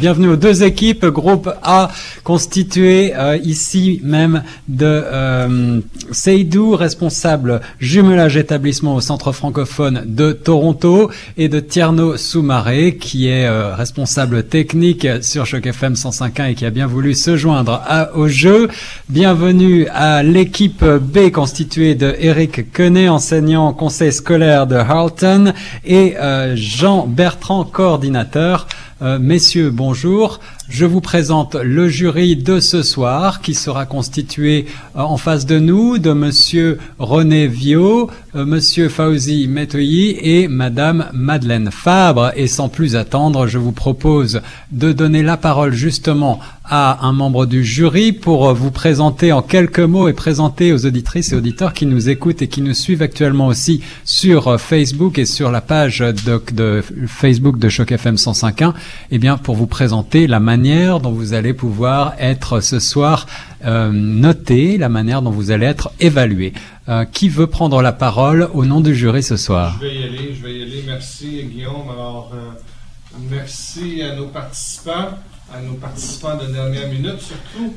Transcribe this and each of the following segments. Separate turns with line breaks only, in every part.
Bienvenue aux deux équipes, groupe A constitué euh, ici même de euh, Seydou, responsable jumelage établissement au centre francophone de Toronto, et de Tierno Soumaré, qui est euh, responsable technique sur Choc FM 105.1 et qui a bien voulu se joindre à, au jeu. Bienvenue à l'équipe B constituée de Eric Quenet, enseignant conseil scolaire de Harlton, et euh, Jean Bertrand, coordinateur. Euh, messieurs, bonjour. Je vous présente le jury de ce soir qui sera constitué euh, en face de nous de monsieur René Viau, euh, monsieur Fauzi Metoyi et madame Madeleine Fabre. Et sans plus attendre, je vous propose de donner la parole justement à un membre du jury pour vous présenter en quelques mots et présenter aux auditrices et auditeurs qui nous écoutent et qui nous suivent actuellement aussi sur Facebook et sur la page de, de Facebook de Choc FM 105.1, eh bien pour vous présenter la manière dont vous allez pouvoir être ce soir euh, noté, la manière dont vous allez être évalué. Euh, qui veut prendre la parole au nom du jury ce soir?
Je vais y aller, je vais y aller. Merci Guillaume. Alors, euh, merci à nos participants, à nos participants de dernière minute surtout.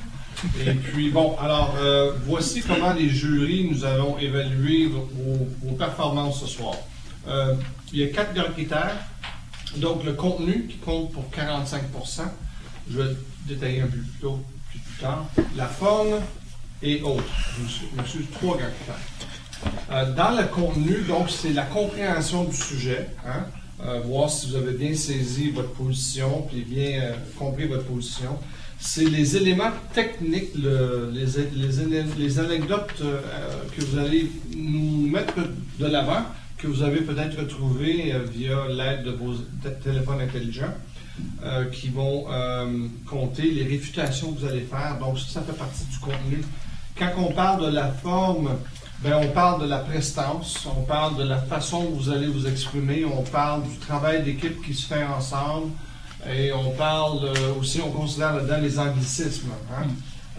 Et puis bon, alors euh, voici comment les jurys nous allons évaluer vos, performances ce soir. Euh, il y a quatre grands critères. Donc le contenu qui compte pour 45 Je vais détailler un peu plus tôt, plus tard. La forme et autres. Suis trois grands critères. Euh, dans le contenu, donc, c'est la compréhension du sujet. hein, euh, voir si vous avez bien saisi votre position, puis bien euh, compris votre position. C'est les éléments techniques, le- les, les, anecdotes euh, que vous allez nous mettre de l'avant, que vous avez peut-être retrouvées via l'aide de vos téléphones intelligents, qui vont compter les réfutations que vous allez faire. Donc, ça, ça fait partie du contenu. Quand on parle de la forme, ben, on parle de la prestance, on parle de la façon dont vous allez vous exprimer, on parle du travail d'équipe qui se fait ensemble, et on parle euh, aussi, on considère là-dedans les anglicismes. hein.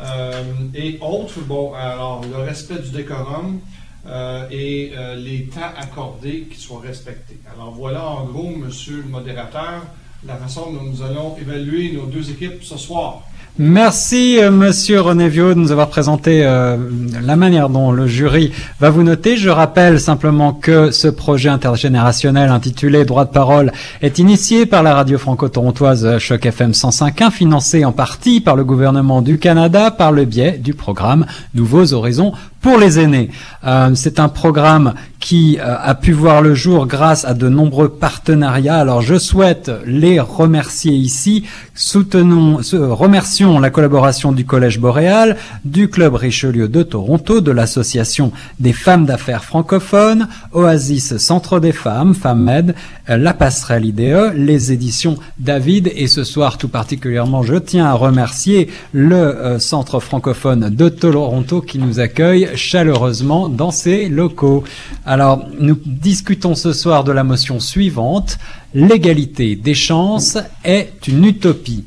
Euh, et autres, bon, alors le respect du décorum euh, et les temps accordés qui soient respectés. Alors voilà en gros, monsieur le modérateur, la façon dont nous allons évaluer nos deux équipes ce soir.
Merci euh, Monsieur René Viau de nous avoir présenté euh, la manière dont le jury va vous noter. Je rappelle simplement que ce projet intergénérationnel intitulé Droit de parole est initié par la radio franco-torontoise Choc FM 105.1, financé en partie par le gouvernement du Canada par le biais du programme Nouveaux Horizons pour les aînés. Euh, C'est un programme qui euh, a pu voir le jour grâce à de nombreux partenariats. Alors je souhaite les remercier ici. Soutenons, se- remercions la collaboration du Collège Boréal, du Club Richelieu de Toronto, de l'Association des femmes d'affaires francophones, Oasis Centre des femmes, FemMed, euh, la passerelle IDE, les éditions David et ce soir tout particulièrement je tiens à remercier le euh, Centre francophone de Toronto qui nous accueille chaleureusement dans ses locaux. Alors nous discutons ce soir de la motion suivante. L'égalité des chances est une utopie.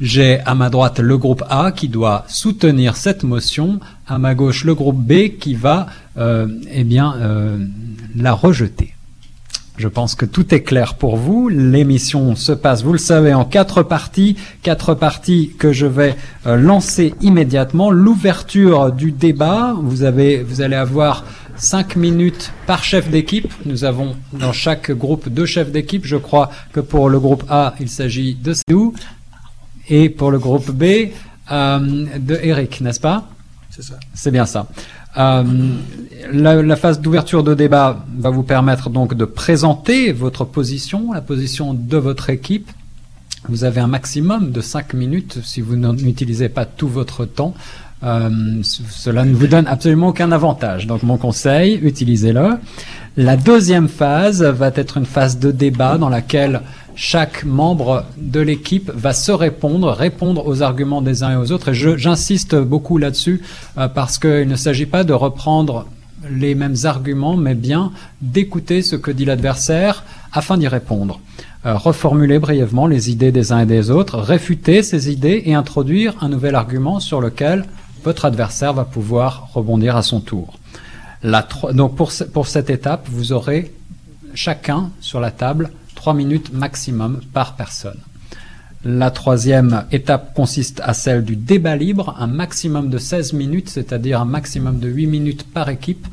J'ai à ma droite le groupe A qui doit soutenir cette motion, à ma gauche le groupe B qui va euh, eh bien euh, la rejeter. Je pense que tout est clair pour vous. L'émission se passe, vous le savez, en quatre parties. Quatre parties que je vais euh, lancer immédiatement. L'ouverture du débat. Vous avez, vous allez avoir cinq minutes par chef d'équipe. Nous avons dans chaque groupe deux chefs d'équipe. Je crois que pour le groupe A, il s'agit de nous. Et pour le groupe B, euh, de Eric, n'est-ce pas?
C'est ça.
C'est bien ça. Euh, la, phase d'ouverture de débat va vous permettre donc de présenter votre position, la position de votre équipe. Vous avez un maximum de 5 minutes si vous n'utilisez pas tout votre temps. Euh, cela ne vous donne absolument aucun avantage. Donc mon conseil, utilisez-le. La deuxième phase va être une phase de débat dans laquelle chaque membre de l'équipe va se répondre, répondre aux arguments des uns et aux autres. Et j'insiste beaucoup là-dessus euh, parce qu'il ne s'agit pas de reprendre les mêmes arguments, mais bien d'écouter ce que dit l'adversaire afin d'y répondre. Euh, reformuler brièvement les idées des uns et des autres, réfuter ces idées et introduire un nouvel argument sur lequel votre adversaire va pouvoir rebondir à son tour. Pour, ce- pour cette étape, vous aurez chacun sur la table trois minutes maximum par personne. La troisième étape consiste à celle du débat libre, un maximum de 16 minutes, c'est-à-dire un maximum de 8 minutes par équipe.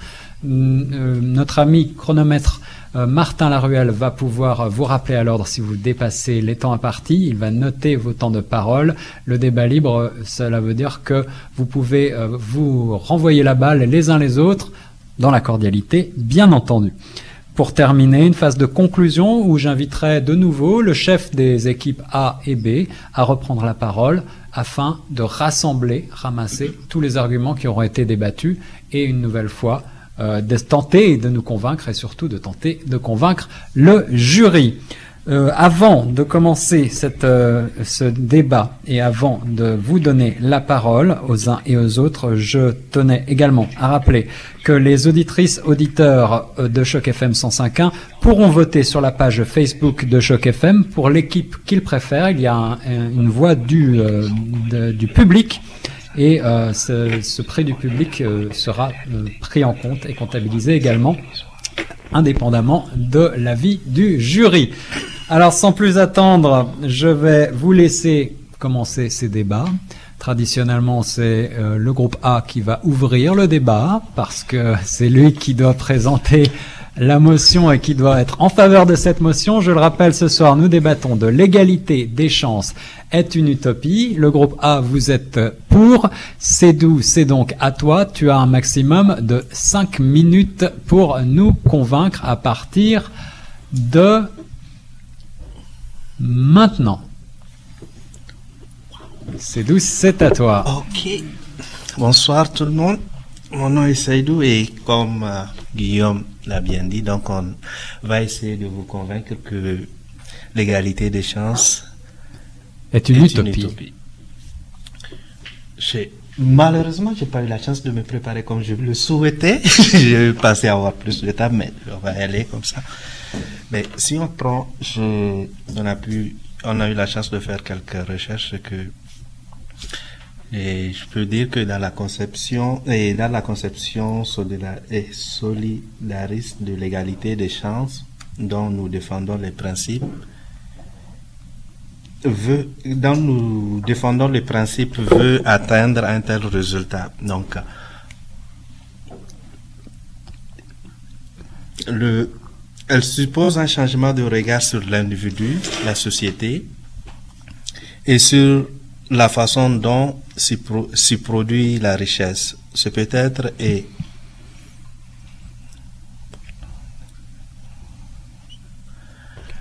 Euh, notre ami chronomètre Martin Laruelle va pouvoir vous rappeler à l'ordre si vous dépassez les temps impartis. Il va noter vos temps de parole. Le débat libre, cela veut dire que vous pouvez euh, vous renvoyer la balle les uns les autres dans la cordialité, bien entendu. Pour terminer, une phase de conclusion où j'inviterai de nouveau le chef des équipes A et B à reprendre la parole afin de rassembler, ramasser tous les arguments qui auront été débattus et une nouvelle fois euh, de tenter de nous convaincre et surtout de tenter de convaincre le jury. Euh, avant de commencer cette, euh, ce débat et avant de vous donner la parole aux uns et aux autres, je tenais également à rappeler que les auditrices auditeurs de Choc FM 105.1 pourront voter sur la page Facebook de Choc FM pour l'équipe qu'ils préfèrent. Il y a une voix du, du public et ce, ce, prix du public sera pris en compte et comptabilisé également indépendamment de l'avis du jury. Alors sans plus attendre, je vais vous laisser commencer ces débats. Traditionnellement, c'est euh, le groupe A qui va ouvrir le débat parce que c'est lui qui doit présenter la motion et qui doit être en faveur de cette motion. Je le rappelle, ce soir, nous débattons de l'égalité des chances une utopie. Le groupe A, vous êtes pour. C'est d'où C'est donc à toi. Tu as un maximum de 5 minutes pour nous convaincre à partir de maintenant. C'est d'où c'est à toi.
Ok. Bonsoir tout le monde. Mon nom est Saïdou et comme euh, Guillaume l'a bien dit, donc on va essayer de vous convaincre que l'égalité des chances
est une utopie.
Malheureusement, j'ai pas eu la chance de me préparer comme je le souhaitais. j'ai passé à avoir plus de temps, mais on va y aller comme ça. Mais si on prend, je, on a pu, on a eu la chance de faire quelques recherches que, et je peux dire que dans la conception, et dans la conception solidariste de l'égalité des chances, dont nous défendons les principes, veut, dont nous défendons les principes, veut atteindre un tel résultat. Donc, le, elle suppose un changement de regard sur l'individu, la société, et sur la façon dont s'y produit la richesse. Ce peut-être est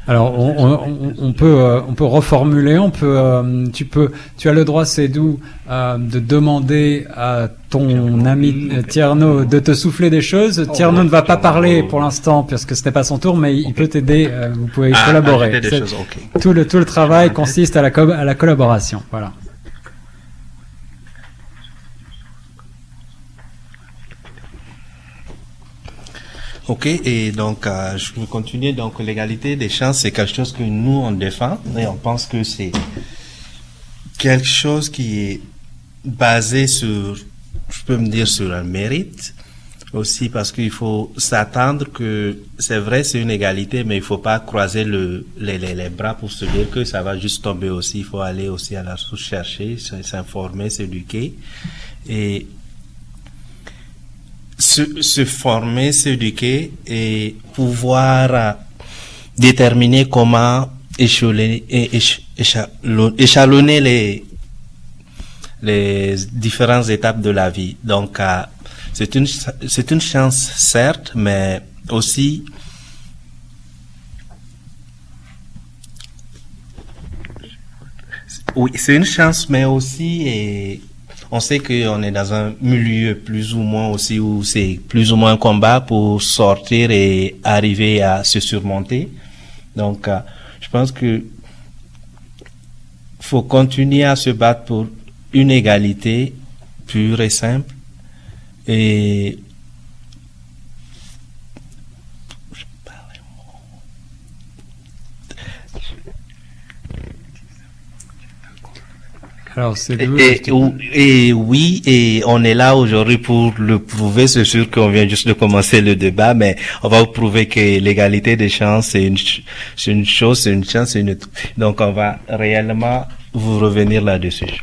Alors on, peut euh, on peut reformuler, on peut euh, tu peux tu as le droit c'est d'où euh, de demander à ton ami Tierno de te souffler des choses. Tierno ne va pas parler pour l'instant puisque ce n'est pas son tour, mais il peut t'aider. vous pouvez ah, collaborer. Tout le tout le travail consiste à la à la collaboration. Voilà.
Ok, et donc euh, je vais continuer. Donc l'égalité des chances, c'est quelque chose que nous on défend et on pense que c'est quelque chose qui est basé sur, je peux me dire, sur un mérite aussi parce qu'il faut s'attendre que c'est vrai c'est une égalité mais il faut pas croiser le, les, les, bras pour se dire que ça va juste tomber aussi il faut aller aussi à la source chercher s'informer s'éduquer et se, former, s'éduquer et pouvoir euh, déterminer comment échelonner, échelonner les, les différentes étapes de la vie. Donc, euh, c'est une, une chance, certes, mais aussi oui, c'est une chance, mais aussi on sait qu'on est dans un milieu plus ou moins aussi où c'est plus ou moins un combat pour sortir et arriver à se surmonter. Donc, euh, je pense que faut continuer à se battre pour une égalité pure et simple
Alors, c'est
et, et, oui, et on est là aujourd'hui pour le prouver. C'est sûr qu'on vient juste de commencer le débat, mais on va vous prouver que l'égalité des chances, c'est une, c'est une chose, c'est une chance, c'est une... Donc, on va réellement vous revenir là-dessus.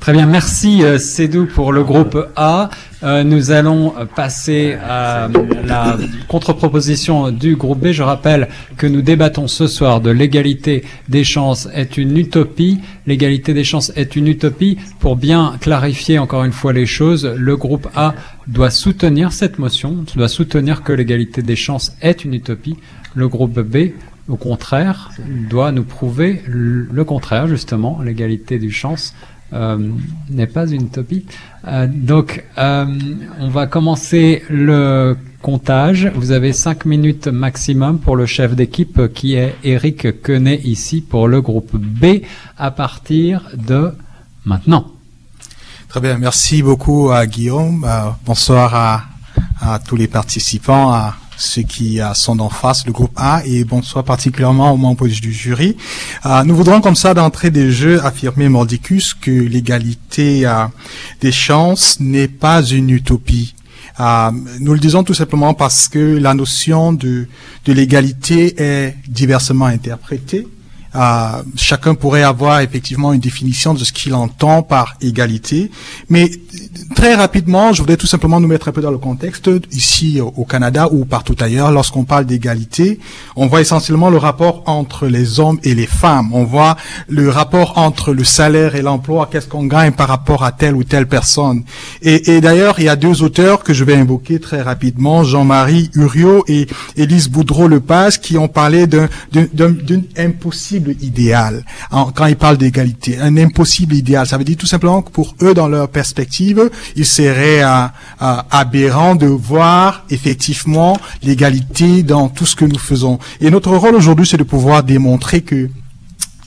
Très bien, merci euh, Cédou pour le groupe A. Euh, nous allons passer à la contre-proposition du groupe B. Je rappelle que nous débattons ce soir de l'égalité des chances est une utopie. L'égalité des chances est une utopie. Pour bien clarifier encore une fois les choses, le groupe A doit soutenir cette motion, doit soutenir que l'égalité des chances est une utopie. Le groupe B au contraire, doit nous prouver le contraire, justement, l'égalité des chances euh, n'est pas une utopie. Euh, donc, euh, on va commencer le comptage. Vous avez cinq minutes maximum pour le chef d'équipe qui est Eric Quenet ici pour le groupe B à partir de maintenant.
Très bien, merci beaucoup à Guillaume. bonsoir à, tous les participants, ceux qui sont en face, le groupe A, et bonsoir particulièrement aux membres du jury. Euh, nous voudrons comme ça d'entrée des jeux affirmer mordicus que l'égalité euh, des chances n'est pas une utopie. Euh, nous le disons tout simplement parce que la notion de, de l'égalité est diversement interprétée. Euh, chacun pourrait avoir effectivement une définition de ce qu'il entend par égalité. Mais très rapidement, je voudrais tout simplement nous mettre un peu dans le contexte. Ici au Canada ou partout ailleurs, lorsqu'on parle d'égalité, on voit essentiellement le rapport entre les hommes et les femmes. On voit le rapport entre le salaire et l'emploi, qu'est-ce qu'on gagne par rapport à telle ou telle personne? Et, d'ailleurs, il y a deux auteurs que je vais invoquer très rapidement, Jean-Marie Uriot et Élise Boudreau-Lepage, qui ont parlé d'un impossible idéal. quand ils parlent d'égalité, un impossible idéal, ça veut dire tout simplement que pour eux, dans leur perspective, il serait euh, euh, aberrant de voir effectivement l'égalité dans tout ce que nous faisons. Et notre rôle aujourd'hui, c'est de pouvoir démontrer que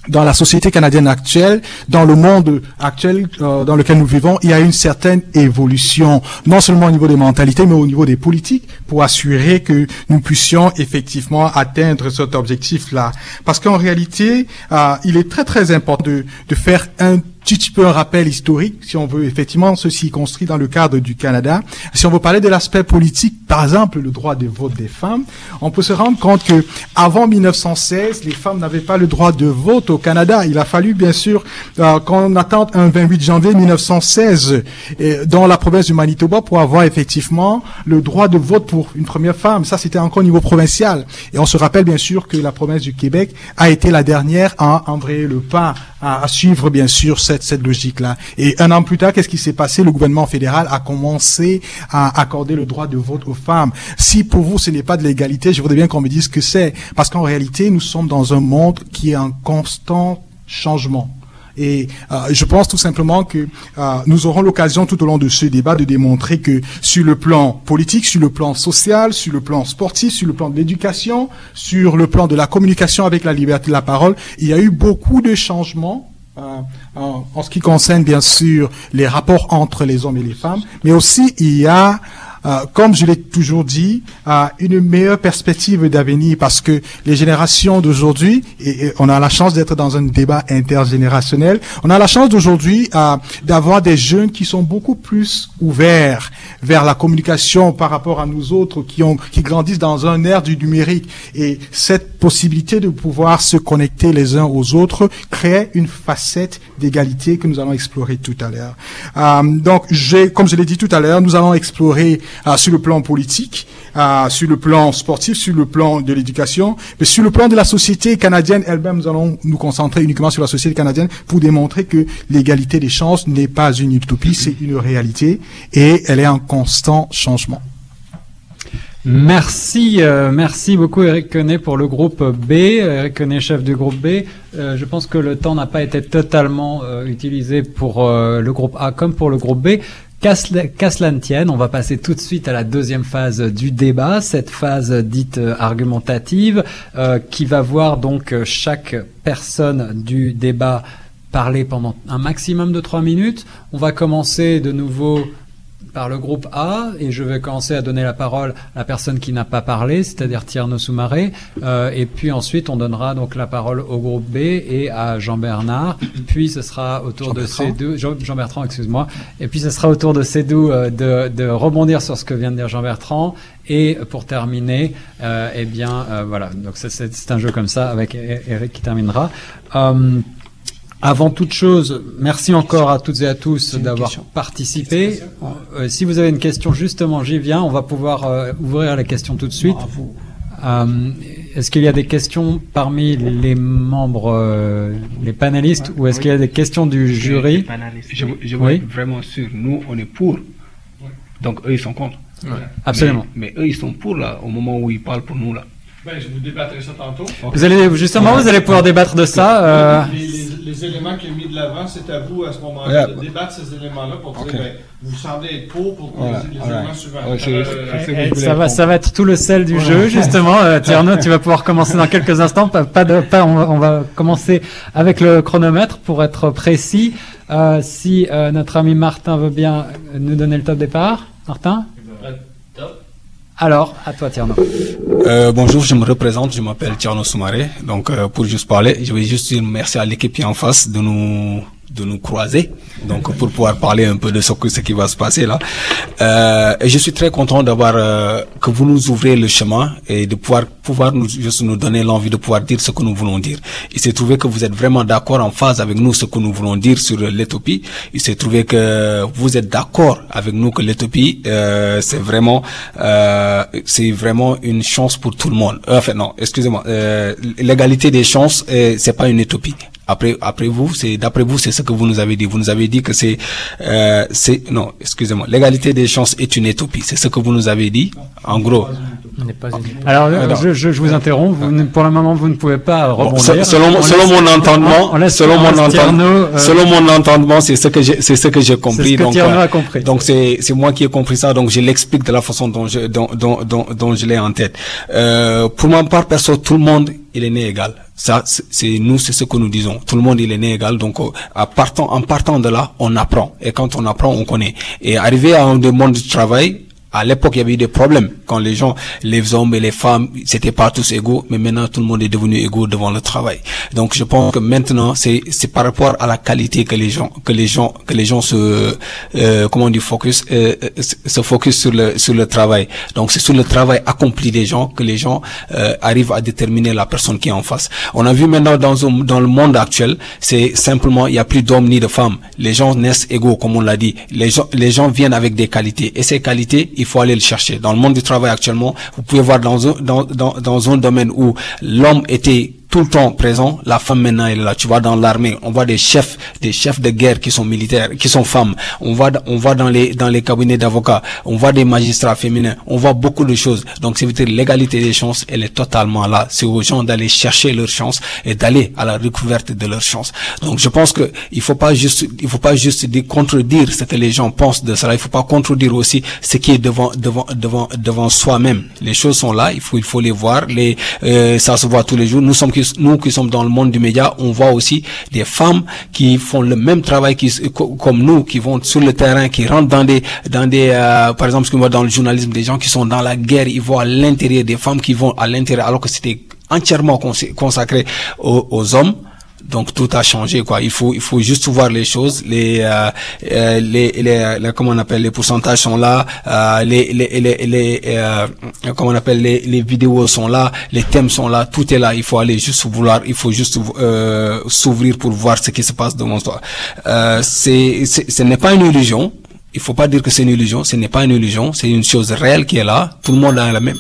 dans la société canadienne actuelle, dans le monde actuel euh, dans lequel nous vivons, il y a une certaine évolution, non seulement au niveau des mentalités, mais au niveau des politiques, pour assurer que nous puissions effectivement atteindre cet objectif-là. Parce qu'en réalité, euh, il est très très important de, de faire un petit peu un rappel historique, si on veut effectivement ceci construit dans le cadre du Canada. Si on veut parler de l'aspect politique, par exemple le droit de vote des femmes, on peut se rendre compte que avant 1916, les femmes n'avaient pas le droit de vote au Canada. Il a fallu bien sûr euh, qu'on attende un 28 janvier 1916 dans la province du Manitoba pour avoir effectivement le droit de vote pour une première femme. Ça, c'était encore au niveau provincial. Et on se rappelle bien sûr que la province du Québec a été la dernière à envoyer le pas à, suivre bien sûr cette, cette logique-là. Et un an plus tard, qu'est-ce qui s'est passé? Le gouvernement fédéral a commencé à accorder le droit de vote aux femmes. Si pour vous ce n'est pas de l'égalité, je voudrais bien qu'on me dise ce que c'est, parce qu'en réalité, nous sommes dans un monde qui est en constant changement. Et euh, je pense tout simplement que euh, nous aurons l'occasion tout au long de ce débat de démontrer que sur le plan politique, sur le plan social, sur le plan sportif, sur le plan de l'éducation, sur le plan de la communication avec la liberté de la parole, il y a eu beaucoup de changements euh, en, ce qui concerne bien sûr les rapports entre les hommes et les femmes, mais aussi il y a euh, comme je l'ai toujours dit, à une meilleure perspective d'avenir parce que les générations d'aujourd'hui, et, on a la chance d'être dans un débat intergénérationnel, on a la chance d'aujourd'hui euh, d'avoir des jeunes qui sont beaucoup plus ouverts vers la communication par rapport à nous autres qui, ont, qui grandissent dans un ère du numérique. Et cette possibilité de pouvoir se connecter les uns aux autres crée une facette d'égalité que nous allons explorer tout à l'heure. Euh, donc, comme je l'ai dit tout à l'heure, nous allons explorer euh, sur le plan politique, euh, sur le plan sportif, sur le plan de l'éducation, mais sur le plan de la société canadienne elle-même, nous allons nous concentrer uniquement sur la société canadienne pour démontrer que l'égalité des chances n'est pas une utopie, c'est une réalité et elle est en constant changement.
Merci, euh, merci beaucoup Eric Quenet pour le groupe B. Eric Quenet, chef du groupe B. Euh, je pense que le temps n'a pas été totalement euh, utilisé pour le groupe A comme pour le groupe B. Qu'à cela tienne, on va passer tout de suite à la deuxième phase du débat, cette phase dite argumentative, qui va voir donc chaque personne du débat parler pendant un maximum de trois minutes. On va commencer de nouveau par le groupe A et je vais commencer à donner la parole à la personne qui n'a pas parlé, c'est-à-dire Tierno Soumaré. Euh, et puis ensuite, on donnera donc la parole au groupe B et à Jean-Bernard. Puis ce sera au tour de ces deux, Jean- Jean-Bertrand, excuse-moi. Et puis ce sera au tour de ces deux euh, de, de rebondir sur ce que vient de dire Jean-Bertrand. Et pour terminer, euh, eh bien, euh, voilà. Donc c'est- un jeu comme ça avec Eric qui terminera. Euh, avant toute chose, merci encore à toutes et à tous d'avoir participé. Euh, si vous avez une question, justement, j'y viens. On va pouvoir euh, ouvrir la question tout de suite. Euh, est-ce qu'il y a des questions parmi les membres, euh, les panélistes, ou est-ce qu'il y a des questions du jury
Je, je veux
Oui.
être vraiment sûr. Nous, on est pour. Donc, eux, ils sont contre.
Absolument.
Mais, mais eux, ils sont pour, là, au moment où ils parlent pour nous, là.
Ben, je vous débattrai ça tantôt.
Vous allez justement, vous allez pouvoir débattre de ça. euh,
Les, les- les éléments qui est mis de l'avant, c'est à vous à ce moment-là de débattre ces éléments-là pour dire,
Ok.
ben, vous semblez être pour pour
Voilà,
les, les
voilà.
éléments suivants.
Ouais, c'est-
Euh,
c'est- c'est-
Eh,
voulez
ça va,
répondre.
ça va être tout le sel du jeu, justement. Euh, Tierno, tu vas pouvoir commencer dans quelques instants. Pas, pas de, pas, on, va, on va commencer avec le chronomètre pour être précis. Euh, si euh, notre ami Martin veut bien nous donner le top départ, Martin? Alors, à toi, Tierno.
Euh, bonjour, je me représente, je m'appelle Tiano Soumaré. Donc, euh, pour juste parler, je vais juste dire merci à l'équipe qui est en face de nous de nous croiser, donc pour pouvoir parler un peu de ce, que, ce qui va se passer là. Euh, et je suis très content d'avoir euh, que vous nous ouvrez le chemin et de pouvoir pouvoir nous juste nous donner l'envie de pouvoir dire ce que nous voulons dire. Il s'est trouvé que vous êtes vraiment d'accord en phase avec nous ce que nous voulons dire sur l'Éthiopie. Il s'est trouvé que vous êtes d'accord avec nous que l'Éthiopie euh, c'est vraiment euh, c'est vraiment une chance pour tout le monde. Euh, Enfin non, excusez-moi, euh, l'égalité des chances euh, c'est pas une utopie. Après, après vous, c'est d'après vous, c'est ce que vous nous avez dit. Vous nous avez dit que c'est, euh, c'est non, excusez-moi, l'égalité des chances est une utopie. C'est ce que vous nous avez dit. En gros,
Alors, euh,
Alors.
je, je, je vous interromps. Vous ne- pour le moment, vous ne pouvez pas
Bon,
rebondir.
se- selon,
On
selon
laisse-
mon entendement,
on laisse-
selon
on
mon entendement,
euh,
selon mon entendement, c'est ce que j'ai, c'est ce que j'ai
c'est
compris.
ce que
donc, euh,
a compris.
donc c'est, c'est moi qui ai compris ça. Donc je l'explique de la façon dont je, dont, dont, dont, dont je l'ai en tête. Euh, pour ma part, perso, tout le monde, il est né égal. Ça, c'est nous, c'est ce que nous disons. Tout le monde, il est né égal. Donc, euh, à partant, en partant de là, on apprend. Et quand on apprend, on connaît. Et arrivé à un monde du travail, à l'époque, il y avait eu des problèmes quand les gens, les hommes et les femmes, c'était pas tous égaux, mais maintenant tout le monde est devenu égaux devant le travail. Donc, je pense que maintenant, c'est c'est par rapport à la qualité que les gens que les gens que les gens se euh, comment on dit focus euh, euh, se- focus sur le sur le travail. Donc, c'est sur le travail accompli des gens que les gens euh, arrivent à déterminer la personne qui est en face. On a vu maintenant dans dans le monde actuel, c'est simplement il y a plus d'hommes ni de femmes. Les gens naissent égaux, comme on l'a dit. Les gens les gens viennent avec des qualités et ces qualités il faut aller le chercher. Dans le monde du travail actuellement, vous pouvez voir dans un, dans, dans, dans un domaine où l'homme était tout le temps présent, la femme maintenant est là. Tu vois dans l'armée, on voit des chefs, des chefs de guerre qui sont militaires, qui sont femmes. On voit, on voit dans les dans les cabinets d'avocats, on voit des magistrats féminins. On voit beaucoup de choses. Donc c'est dire l'égalité des chances, elle est totalement là. C'est aux gens d'aller chercher leur chance et d'aller à la découverte de leur chance. Donc je pense que il faut pas juste, il faut pas juste dire contredire ce que les gens pensent de cela. Il faut pas contredire aussi ce qui est devant devant devant devant soi-même. Les choses sont là, il faut il faut les voir. Les euh, ça se voit tous les jours. Nous sommes nous qui sommes dans le monde du média, on voit aussi des femmes qui font le même travail qui, co- comme nous, qui vont sur le terrain, qui rentrent dans des dans des euh, par exemple ce dans le journalisme, des gens qui sont dans la guerre, ils voient l'intérieur des femmes qui vont à l'intérieur alors que c'était entièrement cons- consacré aux hommes. Donc tout a changé quoi. Il faut il faut juste voir les choses. Les euh, euh, les, les, les- comment on appelle les pourcentages sont là. Euh, les les les, les euh, comment on appelle les, les vidéos sont là. Les thèmes sont là. Tout est là. Il faut aller juste vouloir. Il faut juste euh, s'ouvrir pour voir ce qui se passe devant toi. Euh, c'est c'est- ce n'est pas une illusion. Il faut pas dire que c'est une illusion. Ce n'est pas une illusion. C'est une chose réelle qui est là. Tout le monde a la même.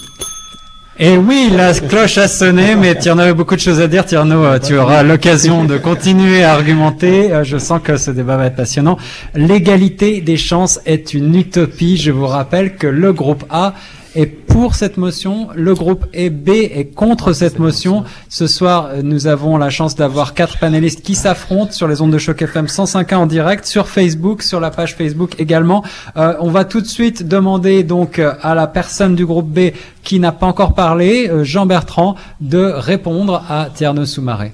Et oui, la cloche a sonné, mais tu en avais beaucoup de choses à dire, Tierno. euh, Tu auras l'occasion de continuer à argumenter. Euh, Je sens que ce débat va être passionnant. L'égalité des chances est une utopie. Je vous rappelle que le groupe A est pour cette motion, le groupe E B est contre cette motion. Ce soir, euh, nous avons la chance d'avoir quatre panélistes qui s'affrontent sur les ondes de choc FM 105.1 en direct, sur Facebook, sur la page Facebook également. Euh, on va tout de suite demander donc euh, à la personne du groupe B qui n'a pas encore parlé, euh, Jean Bertrand, de répondre à Tierno Soumaré.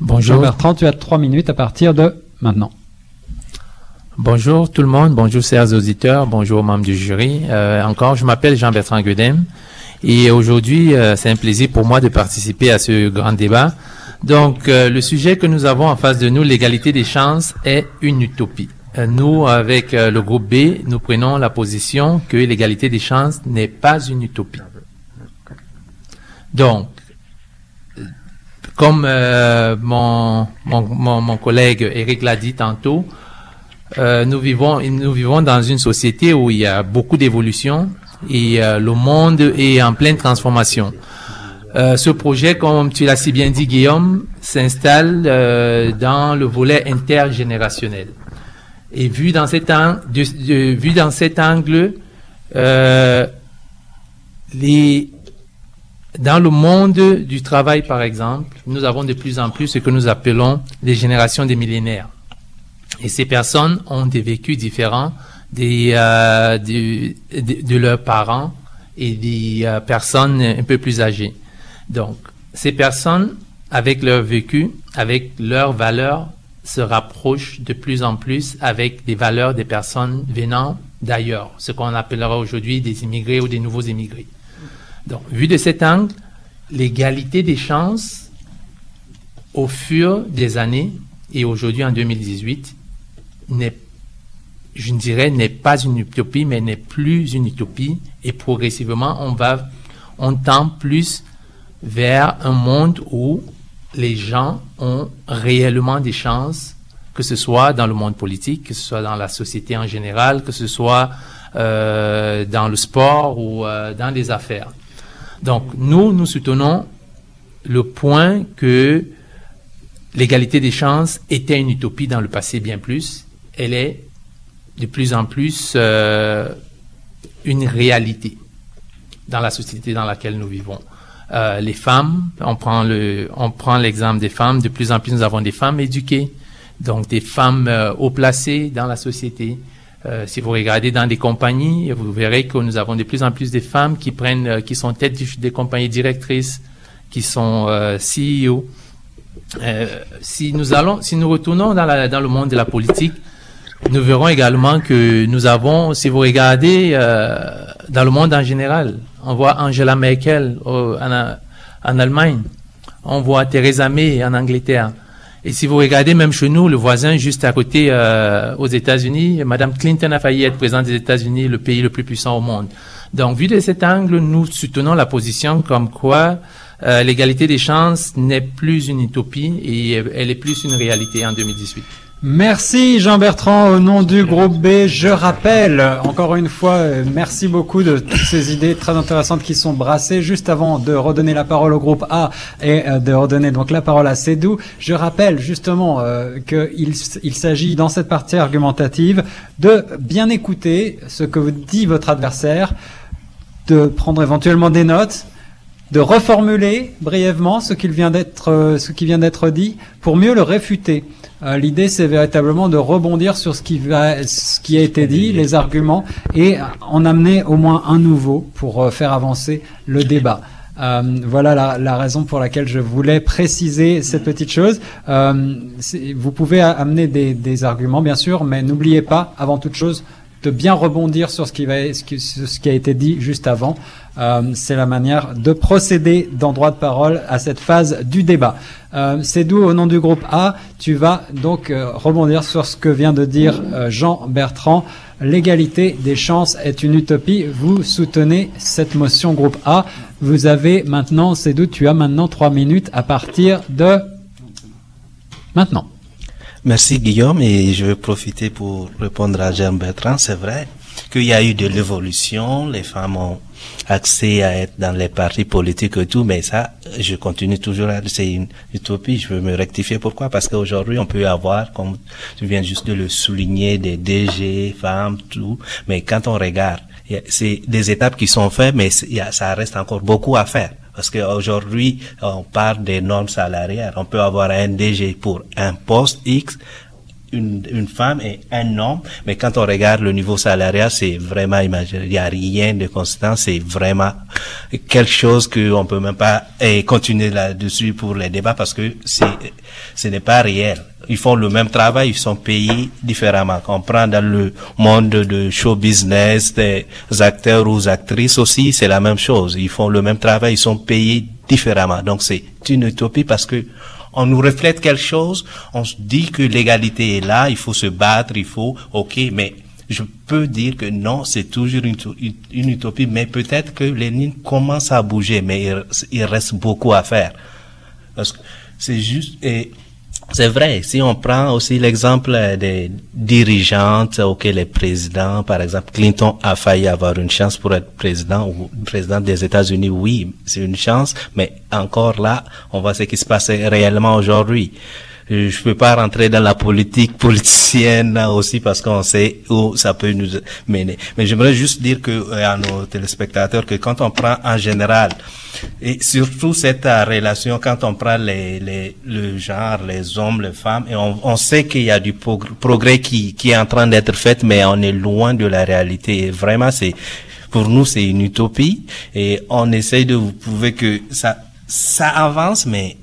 Jean
Bonjour.
Bertrand, tu as trois minutes à partir de maintenant.
Bonjour tout le monde, bonjour chers auditeurs, bonjour membres du jury. Euh, encore, je m'appelle Jean-Bertrand Guedem et aujourd'hui, euh, c'est un plaisir pour moi de participer à ce grand débat. Donc, euh, le sujet que nous avons en face de nous, l'égalité des chances, est une utopie. Nous, avec le groupe B, nous prenons la position que l'égalité des chances n'est pas une utopie. Donc, comme mon, mon, mon, mon collègue Eric l'a dit tantôt, euh, nous vivons dans une société où il y a beaucoup d'évolution et le monde est en pleine transformation. Euh, ce projet, comme tu l'as si bien dit Guillaume, s'installe euh, dans le volet intergénérationnel. Et vu dans cet angle, dans le monde du travail, par exemple, nous avons de plus en plus ce que nous appelons les générations des millénaires. Et ces personnes ont des vécus différents des, euh, de, leurs parents et des euh, personnes un peu plus âgées. Donc, ces personnes, avec leur vécu, avec leurs valeurs, se rapprochent de plus en plus avec des valeurs des personnes venant d'ailleurs, ce qu'on appellera aujourd'hui des immigrés ou des nouveaux immigrés. Donc, vu de cet angle, l'égalité des chances au fur des années et aujourd'hui en 2018 n'est, je dirais, n'est pas une utopie, mais n'est plus une utopie et progressivement on va, on tend plus vers un monde où les gens ont réellement des chances, que ce soit dans le monde politique, que ce soit dans la société en général, que ce soit euh, dans le sport ou euh, dans les affaires. Donc, nous, nous soutenons le point que l'égalité des chances était une utopie dans le passé bien plus. Elle est de plus en plus euh, une réalité dans la société dans laquelle nous vivons. Euh, les femmes, on prend le, on prend l'exemple des femmes. De plus en plus, nous avons des femmes éduquées, donc des femmes euh, haut placées dans la société. Si vous regardez dans des compagnies, vous verrez que nous avons de plus en plus de femmes qui prennent, qui sont têtes du- des compagnies directrices, qui sont CEO. Si nous allons, si nous retournons dans le monde de la politique, nous verrons également que nous avons, si vous regardez euh, dans le monde en général, on voit Angela Merkel en, en Allemagne, on voit Theresa May en Angleterre. Et si vous regardez même chez nous, le voisin juste à côté euh, aux États-Unis, Madame Clinton a failli être présidente des États-Unis, le pays le plus puissant au monde. Donc, vu de cet angle, nous soutenons la position comme quoi euh, l'égalité des chances n'est plus une utopie et elle est plus une réalité en 2018.
Merci Jean-Bertrand au nom du groupe B. Je rappelle encore une fois, euh, merci beaucoup de toutes ces idées très intéressantes qui sont brassées. Juste avant de redonner la parole au groupe A et euh, de redonner donc la parole à Cédou, je rappelle justement euh, qu'il s'agit dans cette partie argumentative de bien écouter ce que dit votre adversaire, de prendre éventuellement des notes, de reformuler brièvement ce qu'il vient d'être ce qui vient d'être dit pour mieux le réfuter. Euh, L'idée, c'est véritablement de rebondir sur ce qui va, ce qui a été dit, les arguments, et en amener au moins un nouveau pour euh, faire avancer le débat. Euh, voilà la, la raison pour laquelle je voulais préciser cette petite chose. Euh, vous pouvez amener des, des arguments, bien sûr, mais n'oubliez pas, avant toute chose, de bien rebondir sur ce qui, va, ce qui, sur ce qui a été dit juste avant. Euh, c'est la manière de procéder dans droit de parole à cette phase du débat. Euh, c'est au nom du groupe A, tu vas donc euh, rebondir sur ce que vient de dire euh, Jean Bertrand. L'égalité des chances est une utopie. Vous soutenez cette motion groupe A. Vous avez maintenant, c'est d'où tu as maintenant trois minutes à partir de maintenant.
Merci Guillaume et je vais profiter pour répondre à Jean Bertrand. C'est vrai qu'il y a eu de l'évolution, les femmes ont accès à être dans les partis politiques et tout, mais ça, je continue toujours à c'est une utopie. Je veux me rectifier. Pourquoi? Parce qu'aujourd'hui, on peut avoir, comme tu viens juste de le souligner, des DG, femmes, tout, mais quand on regarde, c'est des étapes qui sont faites, mais ça reste encore beaucoup à faire. Parce qu'aujourd'hui, on parle des normes salariales. On peut avoir un DG pour un poste X, une, une femme et un homme, mais quand on regarde le niveau salarial, c'est vraiment. Il n'y a rien de constant, c'est vraiment quelque chose qu'on peut même pas continuer là-dessus pour les débats parce que c'est, ce n'est pas réel. ils font le même travail, ils sont payés différemment. On prend dans le monde de show business, des acteurs ou actrices aussi, c'est la même chose. Ils font le même travail, ils sont payés différemment. Donc c'est une utopie parce que on nous reflète quelque chose, on se dit que l'égalité est là, il faut se battre, il faut, ok, mais je peux dire que non, c'est toujours une, utopie, mais peut-être que les lignes commencent à bouger, mais il, il reste beaucoup à faire. Parce que c'est juste, et c'est vrai, si on prend aussi l'exemple des dirigeantes, ok, les présidents, par exemple, Clinton a failli avoir une chance pour être président ou président des États-Unis, oui, c'est une chance, mais encore là, on voit ce qui se passe réellement aujourd'hui je peux pas rentrer dans la politique politicienne aussi parce qu'on sait où ça peut nous mener. Mais j'aimerais juste dire que euh, à nos téléspectateurs que quand on prend en général et surtout cette euh, relation quand on prend les, les le genre, les hommes, les femmes et on, on sait qu'il y a du progrès qui qui est en train d'être fait, mais on est loin de la réalité. Vraiment, c'est pour nous c'est une utopie et on essaye de vous prouver que ça ça avance, mais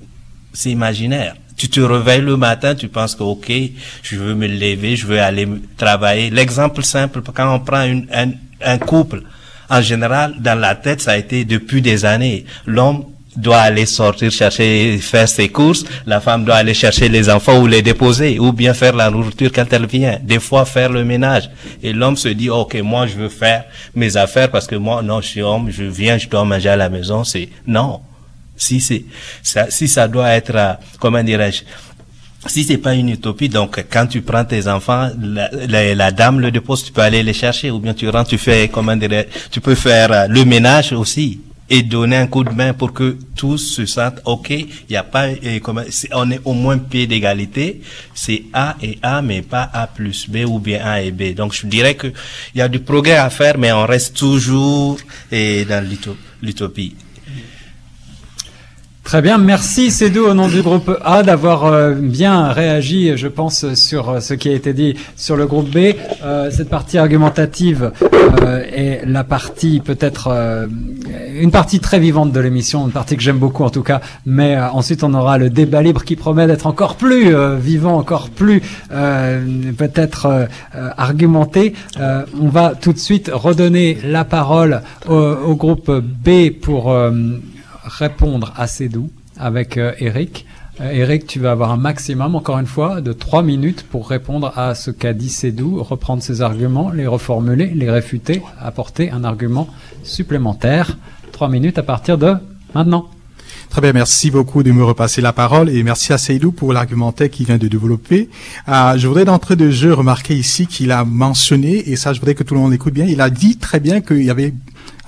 c'est imaginaire. Tu te réveilles le matin, tu penses que, ok, je veux me lever, je veux aller travailler. L'exemple simple, quand on prend une, un, un couple, en général, dans la tête, ça a été depuis des années. L'homme doit aller sortir chercher, faire ses courses, la femme doit aller chercher les enfants ou les déposer, ou bien faire la nourriture quand elle vient, des fois faire le ménage. Et l'homme se dit, ok, moi je veux faire mes affaires parce que moi, non, je suis homme, je viens, je dois manger à la maison, c'est, non. Si c'est, ça, si ça doit être, euh, comment dirais-je, si c'est pas une utopie, donc quand tu prends tes enfants, la, la, dame le dépose, tu peux aller les chercher, ou bien tu rentres, tu fais, comment dirais tu peux faire euh, le ménage aussi et donner un coup de main pour que tous se sentent ok. Il n'y a pas, et comment, on est au moins pied d'égalité. C'est A et A, mais pas A plus B ou bien A et B. Donc je dirais que il y a du progrès à faire, mais on reste toujours et dans l'utopie.
Très bien, merci Cédou au nom du groupe A d'avoir euh, bien réagi, je pense, sur euh, ce qui a été dit sur le groupe B. Euh, cette partie argumentative est la partie peut-être une partie très vivante de l'émission, une partie que j'aime beaucoup en tout cas. Mais ensuite on aura le débat libre qui promet d'être encore plus vivant, encore plus peut-être argumenté. on va tout de suite redonner la parole au, au groupe B pour répondre assez doux avec euh, Eric. Euh, Eric, tu vas avoir un maximum, encore une fois, de trois minutes pour répondre à ce qu'a dit Cédou, reprendre ses arguments, les reformuler, les réfuter, apporter un argument supplémentaire. Trois minutes à partir de maintenant.
Très bien, merci beaucoup de me repasser la parole et merci à Seydou pour l'argumentaire qu'il vient de développer. Euh, je voudrais d'entrée de jeu remarquer ici qu'il a mentionné, et ça je voudrais que tout le monde écoute bien, il a dit très bien qu'il y avait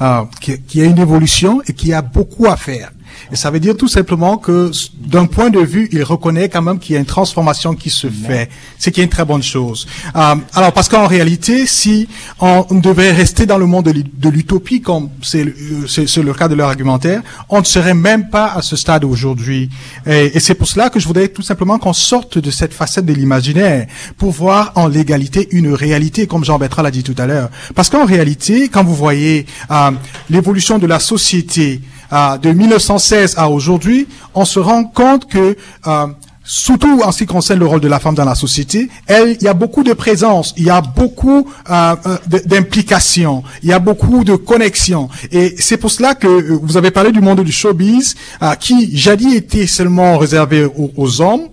euh, qu'il y a une évolution et qu'il y a beaucoup à faire. Et ça veut dire tout simplement que d'un point de vue, il reconnaît quand même qu'il y a une transformation qui se fait, ce qui est une très bonne chose. Euh, alors parce qu'en réalité, si on, devait rester dans le monde de l'utopie, comme c'est le cas de leur argumentaire, on ne serait même pas à ce stade aujourd'hui. Et, et c'est pour cela que je voudrais tout simplement qu'on sorte de cette facette de l'imaginaire pour voir en l'égalité une réalité, comme Jean Bertrand l'a dit tout à l'heure. Parce qu'en réalité, quand vous voyez euh, l'évolution de la société, de 1916 à aujourd'hui, on se rend compte que euh, surtout en ce qui concerne le rôle de la femme dans la société, elle, il y a beaucoup de présence, il y a beaucoup euh, euh d'implication, il y a beaucoup de connexions. Et c'est pour cela que euh, vous avez parlé du monde du showbiz, qui jadis était seulement réservé aux hommes,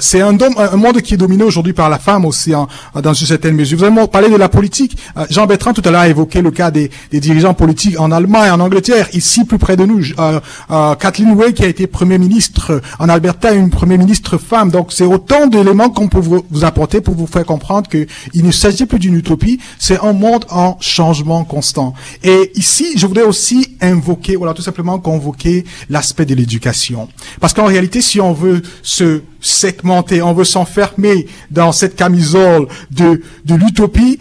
c'est un, un, monde qui est dominé aujourd'hui par la femme aussi, dans une certaine mesure. Vous avez parlé de la politique. Ah, Jean Bertrand tout à l'heure a évoqué le cas des, des, dirigeants politiques en Allemagne, en Angleterre, ici plus près de nous. Euh, Kathleen Way qui a été Premier ministre en Alberta, une Premier ministre femme. Donc c'est autant d'éléments qu'on peut vous, apporter pour vous faire comprendre que il ne s'agit plus d'une utopie, c'est un monde en changement constant. Et ici, je voudrais aussi invoquer, voilà, tout simplement convoquer l'aspect de l'éducation. Parce qu'en réalité, si on veut se on veut s'enfermer dans cette camisole de, l'utopie,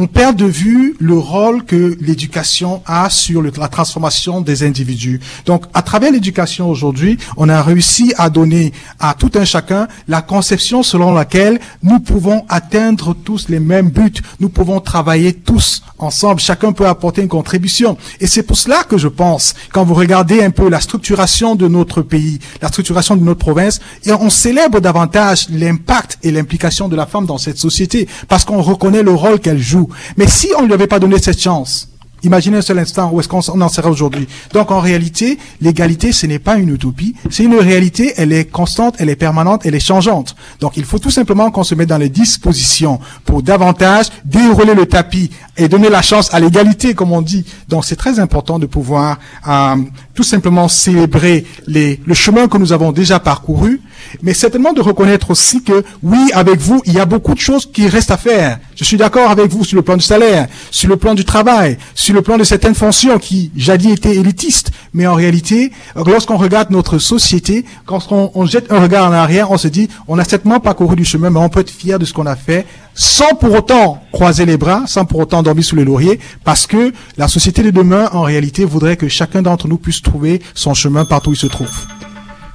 on perd de vue le rôle que l'éducation a sur la transformation des individus. Donc, à travers l'éducation aujourd'hui, on a réussi à donner à tout un chacun la conception selon laquelle nous pouvons atteindre tous les mêmes buts. Nous pouvons travailler tous ensemble. Chacun peut apporter une contribution. Et c'est pour cela que je pense, quand vous regardez un peu la structuration de notre pays, la structuration de notre province, et on célèbre davantage l'impact et l'implication de la femme dans cette société, parce qu'on reconnaît le rôle qu'elle joue. Mais si on ne lui avait pas donné cette chance, Imaginez un seul instant où est-ce qu'on on en sera aujourd'hui. Donc en réalité, l'égalité, ce n'est pas une utopie, c'est une réalité, elle est constante, elle est permanente, elle est changeante. Donc il faut tout simplement qu'on se mette dans les dispositions pour davantage dérouler le tapis et donner la chance à l'égalité, comme on dit. Donc c'est très important de pouvoir euh, tout simplement célébrer les, le chemin que nous avons déjà parcouru, mais certainement de reconnaître aussi que oui, avec vous, il y a beaucoup de choses qui restent à faire. Je suis d'accord avec vous sur le plan du salaire, sur le plan du travail, sur le plan de certaines fonctions qui jadis étaient élitistes, mais en réalité, lorsqu'on regarde notre société, quand on, on jette un regard en arrière, on se dit, on a certainement parcouru du chemin, mais on peut être fier de ce qu'on a fait, sans pour autant croiser les bras, sans pour autant dormir sous les lauriers, parce que la société de demain, en réalité, voudrait que chacun d'entre nous puisse trouver son chemin partout où il se trouve.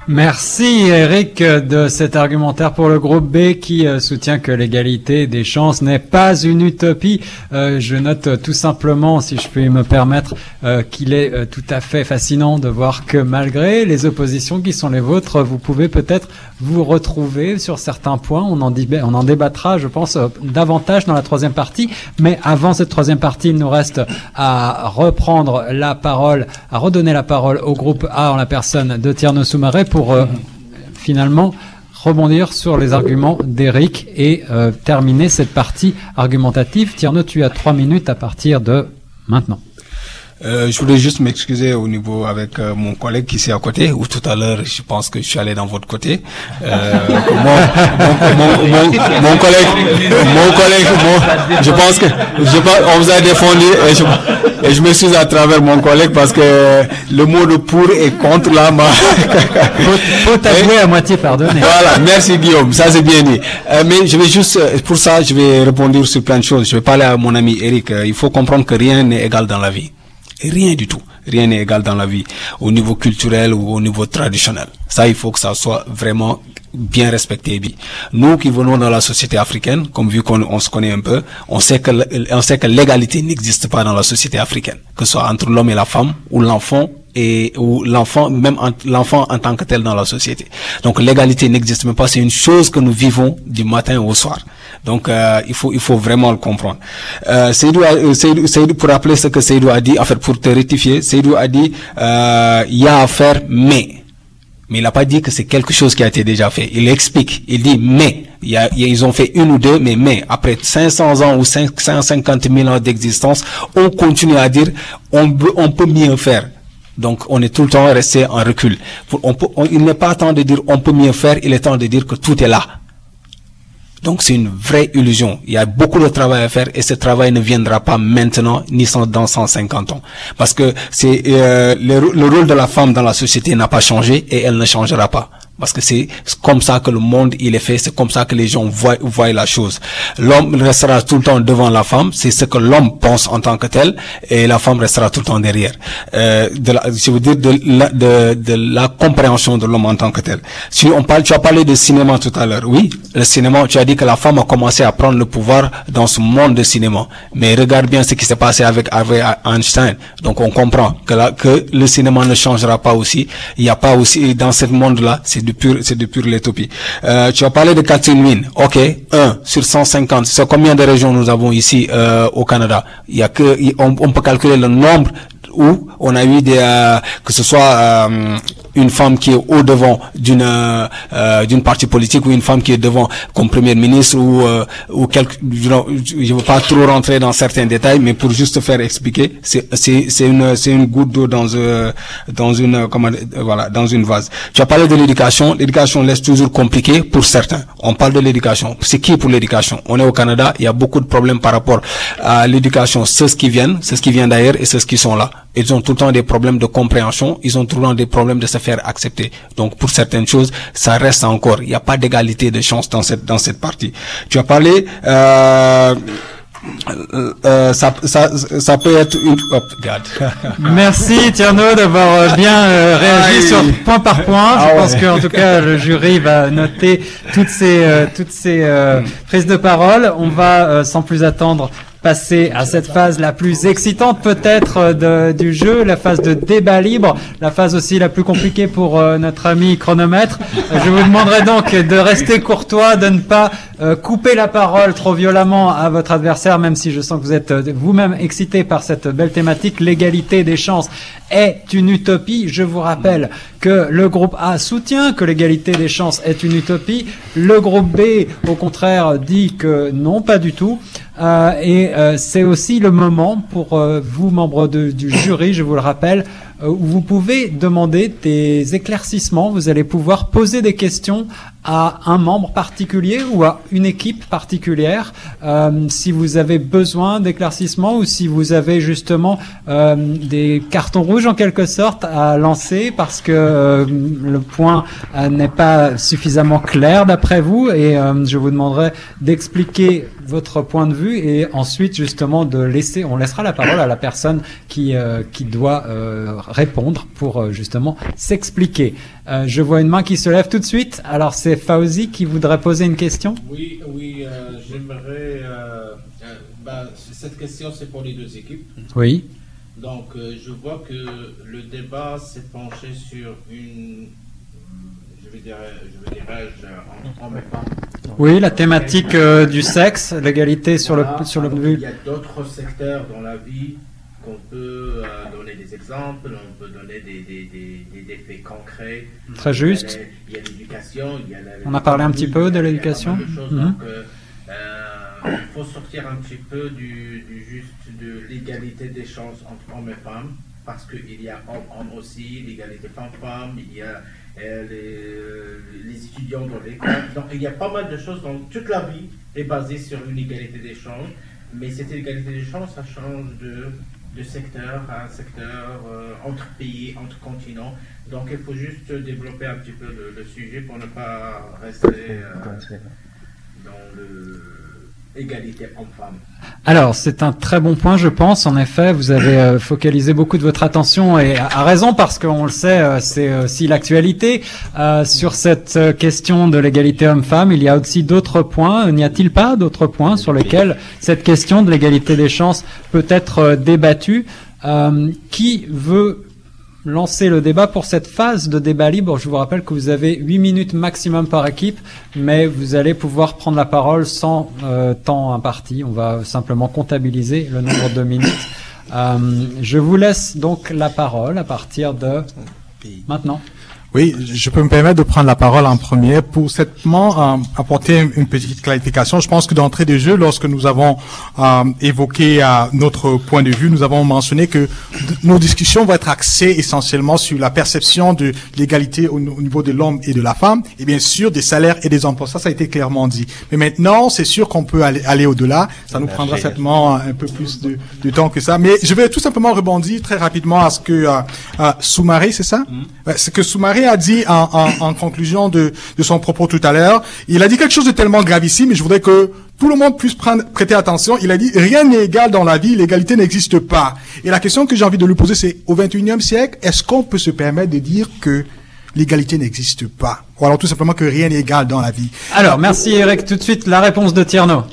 Merci Eric de cet argumentaire pour le groupe B qui euh, soutient que l'égalité des chances n'est pas une utopie. Euh, je note tout simplement, si je puis me permettre, euh, qu'il est euh, tout à fait fascinant de voir que malgré les oppositions qui sont les vôtres, vous pouvez peut-être vous retrouver sur certains points. On en, débait- on en débattra, je pense, euh, davantage dans la troisième partie. Mais avant cette troisième partie, il nous reste à reprendre la parole, à redonner la parole au groupe A en la personne de Tierno Soumaré pour euh, finalement rebondir sur les arguments d'Eric et euh, terminer cette partie argumentative. Tierno, tu as trois minutes à partir de maintenant.
Euh, je voulais juste m'excuser au niveau avec euh, mon collègue qui est à côté, ou tout à l'heure, je pense que je suis allé dans votre côté. Euh, mon, mon, mon, mon, collègue, mon collègue, mon- je pense que je pense, on vous a défendu et je, et je m'excuse à travers mon collègue parce que le mot de pour et contre là m'a.
Faut, faut t'avouer à moitié pardonné.
Voilà, merci Guillaume, ça c'est bien dit. Euh, mais je vais juste, euh, pour ça, je vais répondre sur plein de choses. Je vais parler à mon ami Eric. Euh, il faut comprendre que rien n'est égal dans la vie. Rien du tout. Rien n'est égal dans la vie, au niveau culturel ou au niveau traditionnel. Ça, il faut que ça soit vraiment bien respecté. Nous qui venons dans la société africaine, comme vu qu'on on se connaît un peu, on sait que on sait que l'égalité n'existe pas dans la société africaine, que ce soit entre l'homme et la femme ou l'enfant et ou l'enfant même en- l'enfant en tant que tel dans la société. Donc l'égalité n'existe même pas, c'est une chose que nous vivons du matin au soir. Donc euh, il faut il faut vraiment le comprendre. Euh, euh, Seydou, pour rappeler ce que Seydou a dit, en fait pour te rectifier, Seydou a dit euh, il y a à faire mais mais il n'a pas dit que c'est quelque chose qui a été déjà fait. Il explique. Il dit mais. Il y a, ils ont fait une ou deux, mais mais. Après 500 ans ou 550 000 ans d'existence, on continue à dire on on peut mieux faire. Donc on est tout le temps resté en recul. Il n'est pas temps de dire on peut mieux faire, il est temps de dire que tout est là. Donc c'est une vraie illusion. Il y a beaucoup de travail à faire et ce travail ne viendra pas maintenant ni dans 150 ans. Parce que c'est euh, le rôle de la femme dans la société n'a pas changé et elle ne changera pas. Parce que c'est comme ça que le monde il est fait, c'est comme ça que les gens voient, voient la chose. L'homme restera tout le temps devant la femme, c'est ce que l'homme pense en tant que tel, et la femme restera tout le temps derrière. Euh, de la, je veux dire de la, de, de la compréhension de l'homme en tant que tel. Si on parle, tu as parlé de cinéma tout à l'heure, oui, le cinéma, tu as dit que la femme a commencé à prendre le pouvoir dans ce monde de cinéma. Mais regarde bien ce qui s'est passé avec, avec Einstein. Donc on comprend que, la, que le cinéma ne changera pas aussi. Il n'y a pas aussi dans ce monde-là, c'est de pure, c'est de pure l'utopie. Euh, tu as parlé de Catherine Wynne. Ok, 1 sur 150. C'est combien de régions nous avons ici euh, au Canada? Il y a que, on, on peut calculer le nombre où on a eu des, euh, que ce soit euh, une femme qui est au devant d'une euh, euh, d'une partie politique ou une femme qui est devant comme premier ministre ou euh, ou quelque je veux pas trop rentrer dans certains détails mais pour juste faire expliquer c'est c'est c'est une c'est une goutte d'eau dans euh, dans une comment euh, voilà dans une vase. Tu as parlé de l'éducation. L'éducation laisse toujours compliqué pour certains. On parle de l'éducation. C'est qui pour l'éducation? On est au Canada. Il y a beaucoup de problèmes par rapport à l'éducation. Ceux qui viennent ceux qui viennent d'ailleurs et ceux qui sont là ils ont tout le temps des problèmes de compréhension, ils ont tout le temps des problèmes de se faire accepter. Donc pour certaines choses, ça reste encore. Il n'y a pas d'égalité de chance dans cette dans cette partie. Tu as parlé euh, Euh, euh, ça, ça, ça peut être une... Oh.
Merci Tierno d'avoir euh, bien euh, réagi
Aïe.
sur point par point.
Ah
Je pense
ouais.
qu'en tout cas le jury va noter toutes ces euh, toutes ces euh, prises de parole. On va euh, sans plus attendre passer à cette phase la plus excitante peut-être euh, du jeu, la phase de débat libre, la phase aussi la plus compliquée pour euh, notre ami chronomètre. Euh, Je vous demanderai donc de rester courtois, de ne pas euh, couper la parole trop violemment à votre adversaire, même si je sens que vous êtes euh, vous-même excité par cette belle thématique. L'égalité des chances est une utopie. Je vous rappelle que le groupe A soutient que l'égalité des chances est une utopie. Le groupe B, au contraire, dit que non, pas du tout. Euh, et euh, c'est aussi le moment pour euh, vous, membres du jury, je vous le rappelle, euh, où vous pouvez demander des éclaircissements. Vous allez pouvoir poser des questions à un membre particulier ou à une équipe particulière. Euh, si vous avez besoin d'éclaircissements ou si vous avez justement euh, des cartons rouges en quelque sorte à lancer parce que euh, le point euh, n'est pas suffisamment clair d'après vous et euh, je vous demanderai d'expliquer votre point de vue et ensuite justement de laisser, on laissera la parole à la personne qui euh, qui doit répondre pour justement s'expliquer. Je vois une main qui se lève tout de suite. Alors c'est Fauzi qui voudrait poser une question.
Oui, oui, euh, j'aimerais. euh, euh, bah, cette question, c'est pour les deux équipes.
Oui.
Donc, euh, je vois que le débat s'est penché sur une. Je vais dire, je vais dire, en, en même temps.
Oui, la thématique euh, du sexe, l'égalité sur le sur le.
Il y a d'autres secteurs dans la vie qu'on peut euh, donner des exemples, on peut donner des, des, des, des, des faits concrets.
Très juste.
Il y a l'éducation, il y a la-
On a parlé un petit peu de
il il
l'éducation. Mhm.
Donc, euh, euh, il faut sortir un petit peu du, du juste de l'égalité des chances entre hommes et femmes, parce qu'il y a hommes-hommes aussi, l'égalité femmes-femmes, il y a euh, les, les étudiants dans l'école. Donc, il y a pas mal de choses. Donc, toute la vie est basée sur une égalité des chances, mais cette égalité des chances, ça change de, de secteur à secteur, euh, entre pays, entre continents. Donc, il faut juste développer un petit peu le, le sujet pour ne pas rester euh, dans le
Alors, c'est un très bon point, je pense. En effet, vous avez euh, focalisé beaucoup de votre attention et à, raison parce qu'on le sait, euh, c'est aussi l'actualité Euh, sur cette euh, question de l'égalité homme-femme. Il y a aussi d'autres points. N'y a-t-il pas d'autres points sur lesquels cette question de l'égalité des chances peut être euh, débattue? Euh, Qui veut lancer le débat pour cette phase de débat libre. Je vous rappelle que vous avez 8 minutes maximum par équipe, mais vous allez pouvoir prendre la parole sans euh, temps imparti. On va simplement comptabiliser le nombre de minutes. Euh, je vous laisse donc la parole à partir de maintenant.
Oui, je peux me permettre de prendre la parole en premier pour simplement euh, apporter une petite clarification. Je pense que d'entrée de jeu, lorsque nous avons euh, évoqué euh, notre point de vue, nous avons mentionné que nos discussions vont être axées essentiellement sur la perception de l'égalité au, au niveau de l'homme et de la femme, et bien sûr des salaires et des emplois. Ça, ça a été clairement dit. Mais maintenant, c'est sûr qu'on peut aller, aller au-delà. Ça nous prendra certainement un peu plus de, de temps que ça. Mais je vais tout simplement rebondir très rapidement à ce que euh, euh, Soumaré, c'est ça? Ce que Soumaré a dit en, conclusion de, son propos tout à l'heure. Il a dit quelque chose de tellement gravissime, et je voudrais que tout le monde puisse prêter attention. Il a dit rien n'est égal dans la vie, l'égalité n'existe pas. Et la question que j'ai envie de lui poser, c'est au 21e siècle, est-ce qu'on peut se permettre de dire que l'égalité n'existe pas? Ou alors tout simplement que rien n'est égal dans la vie?
Alors, merci Eric. Tout de suite, la réponse de Tierno.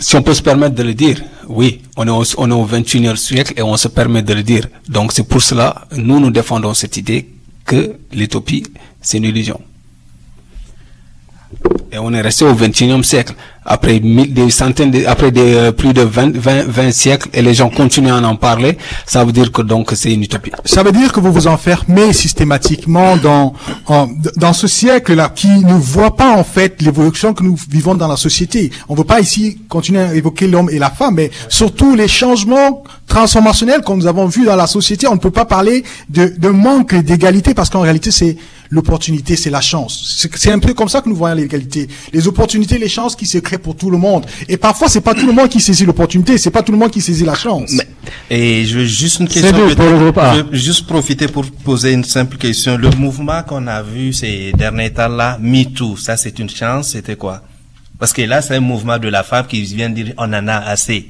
Si on peut se permettre de le dire, oui, on est au, on est au 21e siècle et on se permet de le dire. Donc c'est pour cela, nous, nous défendons cette idée que l'utopie, c'est une illusion. Et on est resté au 21e siècle. Après mille- des centaines, de- après des, euh, plus de 20, 20, 20 siècles, et les gens continuent à en parler, ça veut dire que donc c'est une utopie.
Ça veut dire que vous vous enfermez systématiquement dans dans ce siècle-là qui ne voit pas en fait l'évolution que nous vivons dans la société. On ne veut pas ici continuer à évoquer l'homme et la femme, mais surtout les changements transformationnels que nous avons vus dans la société. On ne peut pas parler de, de manque d'égalité parce qu'en réalité c'est l'opportunité, c'est la chance. C'est- un peu comme ça que nous voyons l'égalité. Les opportunités, les chances qui se créent pour tout le monde. Et parfois c'est pas tout le monde qui saisit l'opportunité, c'est pas tout le monde qui saisit la chance.
Mais- et je veux juste une question.
tout pour le
peut-être.
groupe A.
Je veux juste profiter pour poser une simple question. Le mouvement qu'on a vu ces derniers temps-là, MeToo, ça c'est une chance, c'était quoi? Parce que là, c'est un mouvement de la femme qui vient dire on en a assez,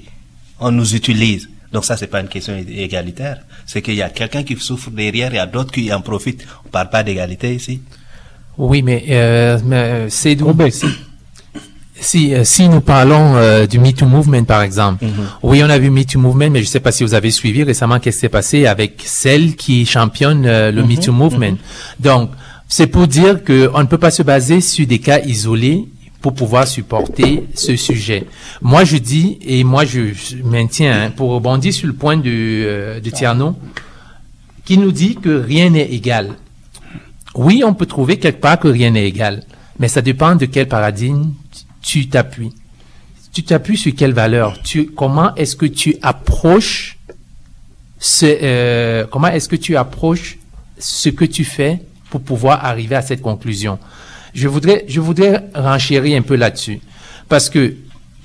on nous utilise. Donc ça, c'est pas une question égalitaire. C'est qu'il y a quelqu'un qui souffre derrière, il y a d'autres qui en profitent. On parle pas d'égalité ici.
Oui, mais, euh, mais c'est d'où? Si, si, euh, si nous parlons euh, du Me Too Movement, par exemple, oui, on a vu Me Too Movement, mais je sais pas si vous avez suivi récemment qu'est-ce qui s'est passé avec celle qui championne euh, le Me Too Movement. Donc, c'est pour dire que on ne peut pas se baser sur des cas isolés pour pouvoir supporter ce sujet. Moi, je dis, et moi, je, maintiens, hein, pour rebondir sur le point de, euh, de Tierno, qui nous dit que rien n'est égal. Oui, on peut trouver quelque part que rien n'est égal, mais ça dépend de quel paradigme tu t'appuies. Tu t'appuies sur quelle valeur? Tu, Comment est-ce que tu approches ce, euh, comment est-ce que tu approches ce que tu fais pour pouvoir arriver à cette conclusion? Je voudrais, je voudrais renchérir un peu là-dessus, parce que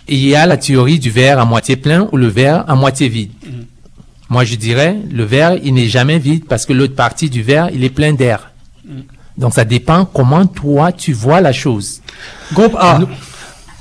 il y a la théorie du verre à moitié plein ou le verre à moitié vide. Moi, je dirais, le verre, il n'est jamais vide parce que l'autre partie du verre, il est plein d'air. Donc, ça dépend comment toi, tu vois la chose.
Groupe A.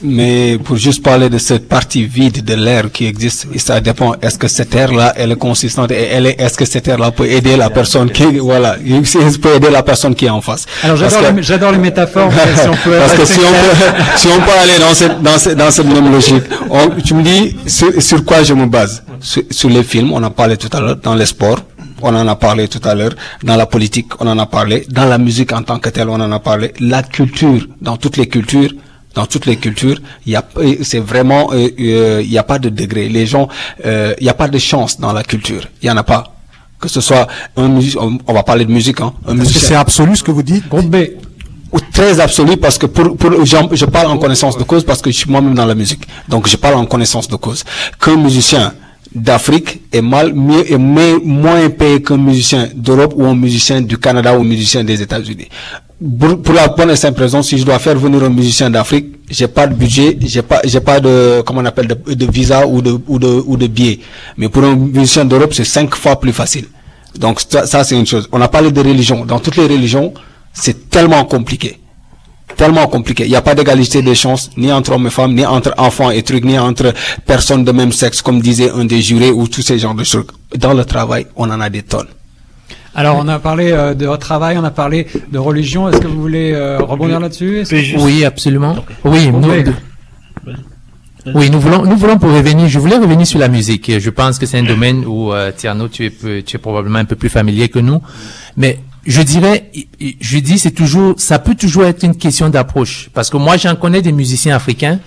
Mais pour juste parler de cette partie vide de l'air qui existe, ça dépend. Est-ce que cette air-là, elle est consistante et elle est, est-ce que cette air-là peut aider la personne qui, voilà, il peut aider la personne qui est en face.
Alors j'adore les, métaphores. si on peut
Parce que si on, peut, si on peut aller dans cette, dans cette, dans cette même logique, on- tu me dis sur, sur quoi je me base? Sur, sur les films, on en a parlé tout à l'heure, dans les sports, on en a parlé tout à l'heure, dans la politique, on en a parlé, dans la musique en tant que telle, on en a parlé, la culture, dans toutes les cultures, dans toutes les cultures, il y a, euh, c'est vraiment, euh, euh, il n'y a pas de degré. Les gens, euh, il n'y a pas de chance dans la culture. Il y en a pas. Que ce soit un musicien, on, va parler de musique, hein. Un
Est-ce que
musicien
c'est absolu ce que vous dites?
Groupe B.
ou très absolu parce que pour, pour je parle en connaissance de cause parce que je suis moi-même dans la musique. Donc je parle en connaissance de cause. Qu'un musicien d'Afrique est mal mieux et moins payé qu'un musicien d'Europe ou un musicien du Canada ou un musicien des États-Unis. Pour, pour la bonne et simple raison, si je dois faire venir un musicien d'Afrique, j'ai pas de budget, j'ai pas, j'ai pas de, comment on appelle, de, de visa ou de, ou de, ou de billet. Mais pour un musicien d'Europe, c'est cinq fois plus facile. Donc ça, c'est une chose. On a parlé de religion. Dans toutes les religions, c'est tellement compliqué. Tellement compliqué. Il n'y a pas d'égalité des chances, ni entre hommes et femmes, ni entre enfants et trucs, ni entre personnes de même sexe, comme disait un des jurés, ou tous ces genres de choses. Dans le travail, on en a des tonnes.
Alors on a parlé euh, de votre travail, on a parlé de religion. Est-ce que vous voulez euh, rebondir là-dessus? Que-
Oui, absolument. Oui, nous,
Oui.
oui, nous voulons, nous voulons pour revenir. Je voulais revenir sur la musique. Je pense que c'est un domaine où euh, Tierno, tu es, tu es probablement un peu plus familier que nous. Mais je dirais, je dis, c'est toujours, ça peut toujours être une question d'approche. Parce que moi, j'en connais des musiciens africains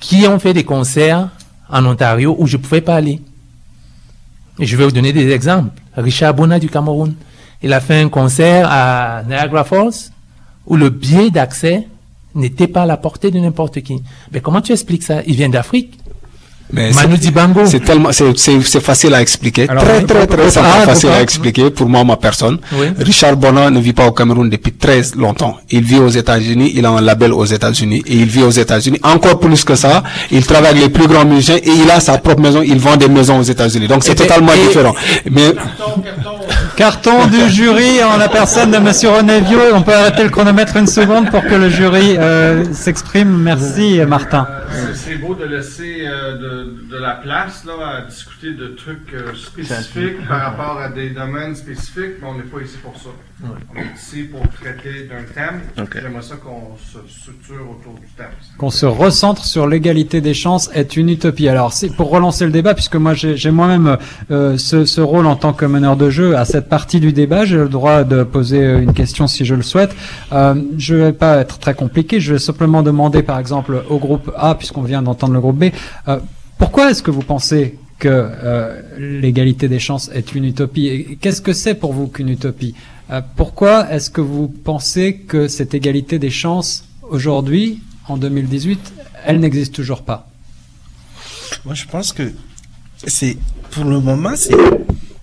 qui ont fait des concerts en Ontario où je pouvais pas aller. Et je vais vous donner des exemples. Richard Bona du Cameroun. Il a fait un concert à Niagara Falls où le billet d'accès n'était pas à la portée de n'importe qui. Mais comment tu expliques ça? Il vient d'Afrique.
Mais
Manu Dibango.
C'est tellement, c'est, facile à expliquer.
Alors,
très, très, très,
Ah,
facile à expliquer pour moi, ma personne.
Oui.
Richard Bonin ne vit pas au Cameroun depuis très longtemps. Il vit aux États-Unis, il a un label aux États-Unis et il vit aux États-Unis. Encore plus que ça, il travaille avec les plus grands musiciens et il a sa propre maison, il vend des maisons aux États-Unis. Donc c'est
Et-
totalement
et-
différent. Mais
Carton, carton.
Carton du jury en la personne de Monsieur René Viau. On peut arrêter le chronomètre une seconde pour que le jury euh, s'exprime. Merci Martin.
Euh, c'est- beau de laisser euh, de, de la place là, à discuter de trucs euh, spécifiques par rapport à des domaines spécifiques, mais on n'est pas ici pour ça. On est ici pour traiter d'un thème.
Ok.
J'aimerais ça qu'on se structure autour du thème.
Qu'on se recentre sur l'égalité des chances est une utopie. Alors, c'est pour relancer le débat, puisque moi j'ai j'ai moi-même euh, ce, ce rôle en tant que meneur de jeu à cette partie du débat, j'ai le droit de poser euh, une question si je le souhaite. Euh, je vais pas être très compliqué, je vais simplement demander par exemple au groupe A, puisqu'on vient d'entendre le groupe B, euh, pourquoi est-ce que vous pensez que euh, l'égalité des chances est une utopie? Qu'est-ce que c'est pour vous qu'une utopie? Pourquoi est-ce que vous pensez que cette égalité des chances aujourd'hui, en 2018, elle n'existe toujours pas?
Moi, je pense que c'est, pour le moment, c'est,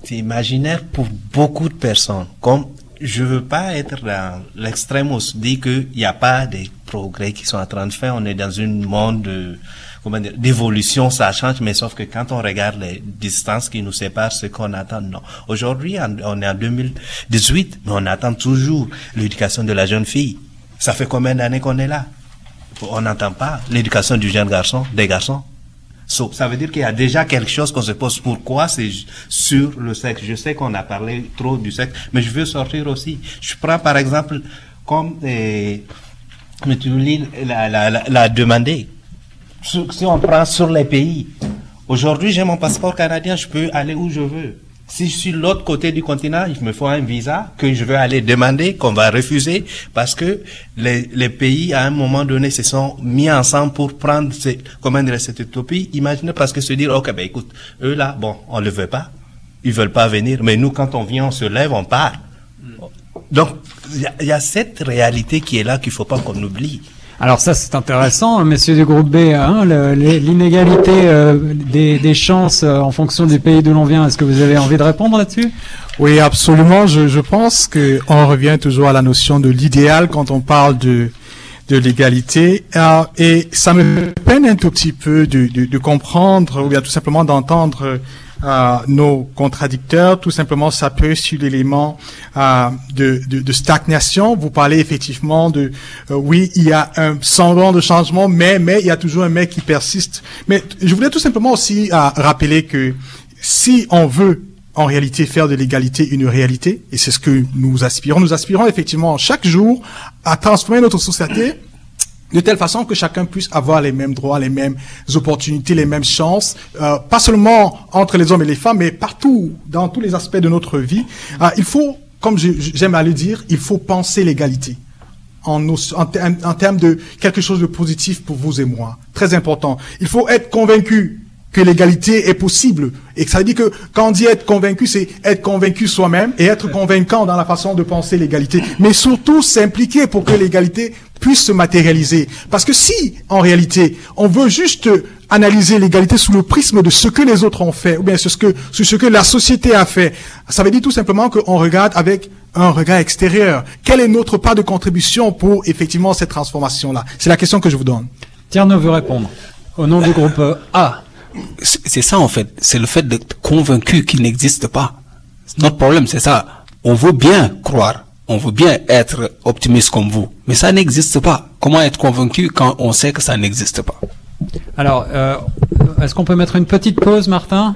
c'est imaginaire pour beaucoup de personnes. Comme je veux pas être dans l'extrême où on se dit qu'il n'y a pas des progrès qui sont en train de faire. On est dans un monde de, comment dire, d'évolution, ça change, mais sauf que quand on regarde les distances qui nous séparent, ce qu'on attend, non. Aujourd'hui, on est en 2018, mais on attend toujours l'éducation de la jeune fille. Ça fait combien d'années qu'on est là? on n'entend pas l'éducation du jeune garçon, des garçons. So, ça veut dire qu'il y a déjà quelque chose qu'on se pose. Pourquoi c'est sur le sexe? Je sais qu'on a parlé trop du sexe, mais je veux sortir aussi. Je prends par exemple comme eh, l'a, la, la, la demandé. Si on prend sur les pays, aujourd'hui j'ai mon passeport canadien, je peux aller où je veux. Si je suis de l'autre côté du continent, il me faut un visa que je veux aller demander, qu'on va refuser, parce que les, les pays, à un moment donné, se sont mis ensemble pour prendre ces, comment dire, cette utopie. Imaginez parce que se dire, ok, ben écoute, eux là, bon, on le veut pas, ils veulent pas venir, mais nous, quand on vient, on se lève, on part. Donc, il y, y a cette réalité qui est là qu'il faut pas qu'on oublie.
Alors ça c'est intéressant, messieurs du groupe B, hein, l'inégalité euh, des, chances euh, en fonction du pays d'où l'on vient. Est-ce que vous avez envie de répondre là-dessus?
Oui, absolument. Je, je pense que on revient toujours à la notion de l'idéal quand on parle de l'égalité. Euh, et ça me peine un tout petit peu de comprendre ou bien tout simplement d'entendre nos contradicteurs. Tout simplement s'appuyer sur l'élément euh, de, de, de stagnation. Vous parlez effectivement de euh, oui, il y a un semblant de changement, mais mais il y a toujours un mais qui persiste. Mais je voulais tout simplement aussi rappeler que si on veut en réalité faire de l'égalité une réalité, et c'est ce que nous aspirons. Nous aspirons effectivement chaque jour à transformer notre société de telle façon que chacun puisse avoir les mêmes droits, les mêmes opportunités, les mêmes chances, euh, pas seulement entre les hommes et les femmes, mais partout, dans tous les aspects de notre vie. Euh, il faut, comme j'aime à le dire, il faut penser l'égalité en, en, en termes de quelque chose de positif pour vous et moi. Très important. Il faut être convaincu que l'égalité est possible. Et que ça veut dire que quand on dit être convaincu, c'est être convaincu soi-même et être convaincant dans la façon de penser l'égalité. Mais surtout s'impliquer pour que l'égalité puisse se matérialiser. Parce que si, en réalité, on veut juste analyser l'égalité sous le prisme de ce que les autres ont fait, ou bien sur ce que, sur ce que la société a fait, ça veut dire tout simplement qu'on regarde avec un regard extérieur. Quelle est notre part de contribution pour effectivement cette transformation-là? C'est la question que je vous donne.
Tierno veut répondre. Au nom du groupe A.
C'est ça en fait. C'est le fait d'être convaincu qu'il n'existe pas. Notre problème, c'est ça. On veut bien croire. On veut bien être optimiste comme vous. Mais ça n'existe pas. Comment être convaincu quand on sait que ça n'existe pas?
Alors, euh, est-ce qu'on peut mettre une petite pause, Martin?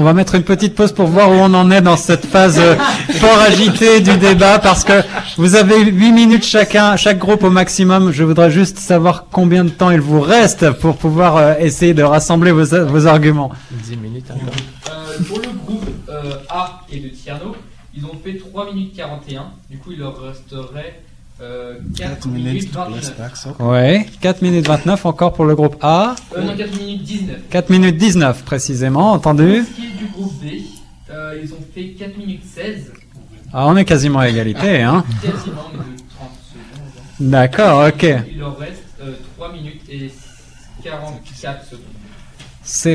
On va mettre une petite pause pour voir où on en est dans cette phase euh, fort agitée du débat, parce que vous avez huit minutes chacun, chaque groupe au maximum. Je voudrais juste savoir combien de temps il vous reste pour pouvoir euh, essayer de rassembler vos, vos arguments.
10 minutes encore.
Euh, pour le groupe euh, A et de Tierno, ils ont fait 3 minutes 41. Du coup, il leur resterait euh, 4, minutes 29.
Ouais, 4 minutes 29 encore pour le groupe A,
Euh, non, 4 minutes 19.
4 minutes 19 précisément, entendu
Pour ce qui est du groupe B, euh, ils ont fait 4 minutes 16.
Ah, on est quasiment à égalité, hein
Quasiment, mais de 30 secondes.
D'accord, ok.
Il leur reste euh, 3 minutes et 44 secondes.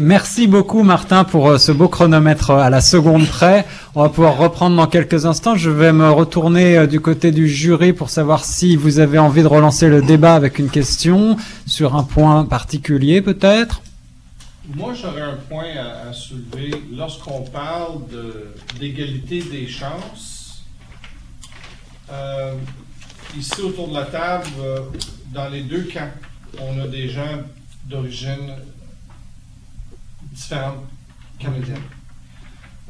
Merci beaucoup Martin pour euh, ce beau chronomètre euh, à la seconde près. On va pouvoir reprendre dans quelques instants. Je vais me retourner euh, du côté du jury pour savoir si vous avez envie de relancer le débat avec une question sur un point particulier peut-être.
Moi, j'aurais un point à, soulever. Lorsqu'on parle d'égalité des chances, ici autour de la table, dans les deux camps, on a des gens d'origine différente canadienne.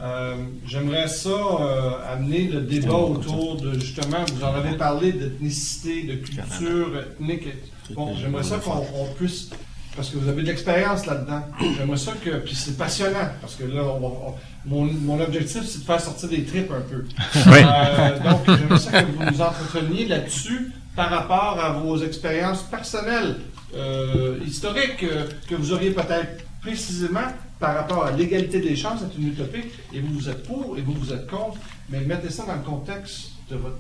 Euh, J'aimerais ça euh, amener le débat autour de justement, vous en avez parlé d'ethnicité, de culture ethnique. Bon, j'aimerais ça qu'on on puisse parce que vous avez de l'expérience là-dedans. J'aimerais ça que. Puis c'est passionnant, parce que là, on va- on- mon, mon objectif, c'est de faire sortir des tripes un peu. Euh, donc, j'aimerais ça que vous nous entreteniez là-dessus par rapport à vos expériences personnelles, euh, historiques, euh, que vous auriez peut-être précisément par rapport à l'égalité des chances, c'est une utopie, et vous, vous êtes pour et vous, vous êtes contre, mais mettez ça dans le contexte de votre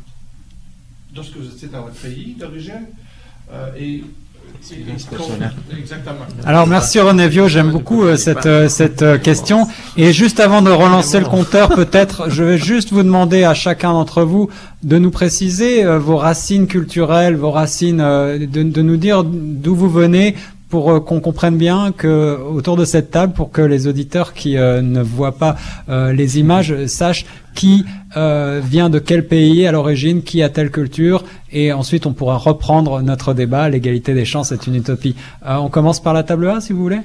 de ce que vous étiez dans votre pays d'origine. euh, et-
Alors merci René Vio, j'aime beaucoup euh, cette, euh, cette euh, question. Et juste avant de relancer le compteur, peut-être, je vais juste vous demander à chacun d'entre vous de nous préciser vos racines culturelles, vos racines, de nous dire d'où vous venez, pour euh, qu'on comprenne bien que autour de cette table, pour que les auditeurs qui euh, ne voient pas euh, les images sachent qui euh, vient de quel pays à l'origine, qui a telle culture, et ensuite on pourra reprendre notre débat. L'égalité des chances est une utopie. Euh, on commence par la table A, si vous voulez.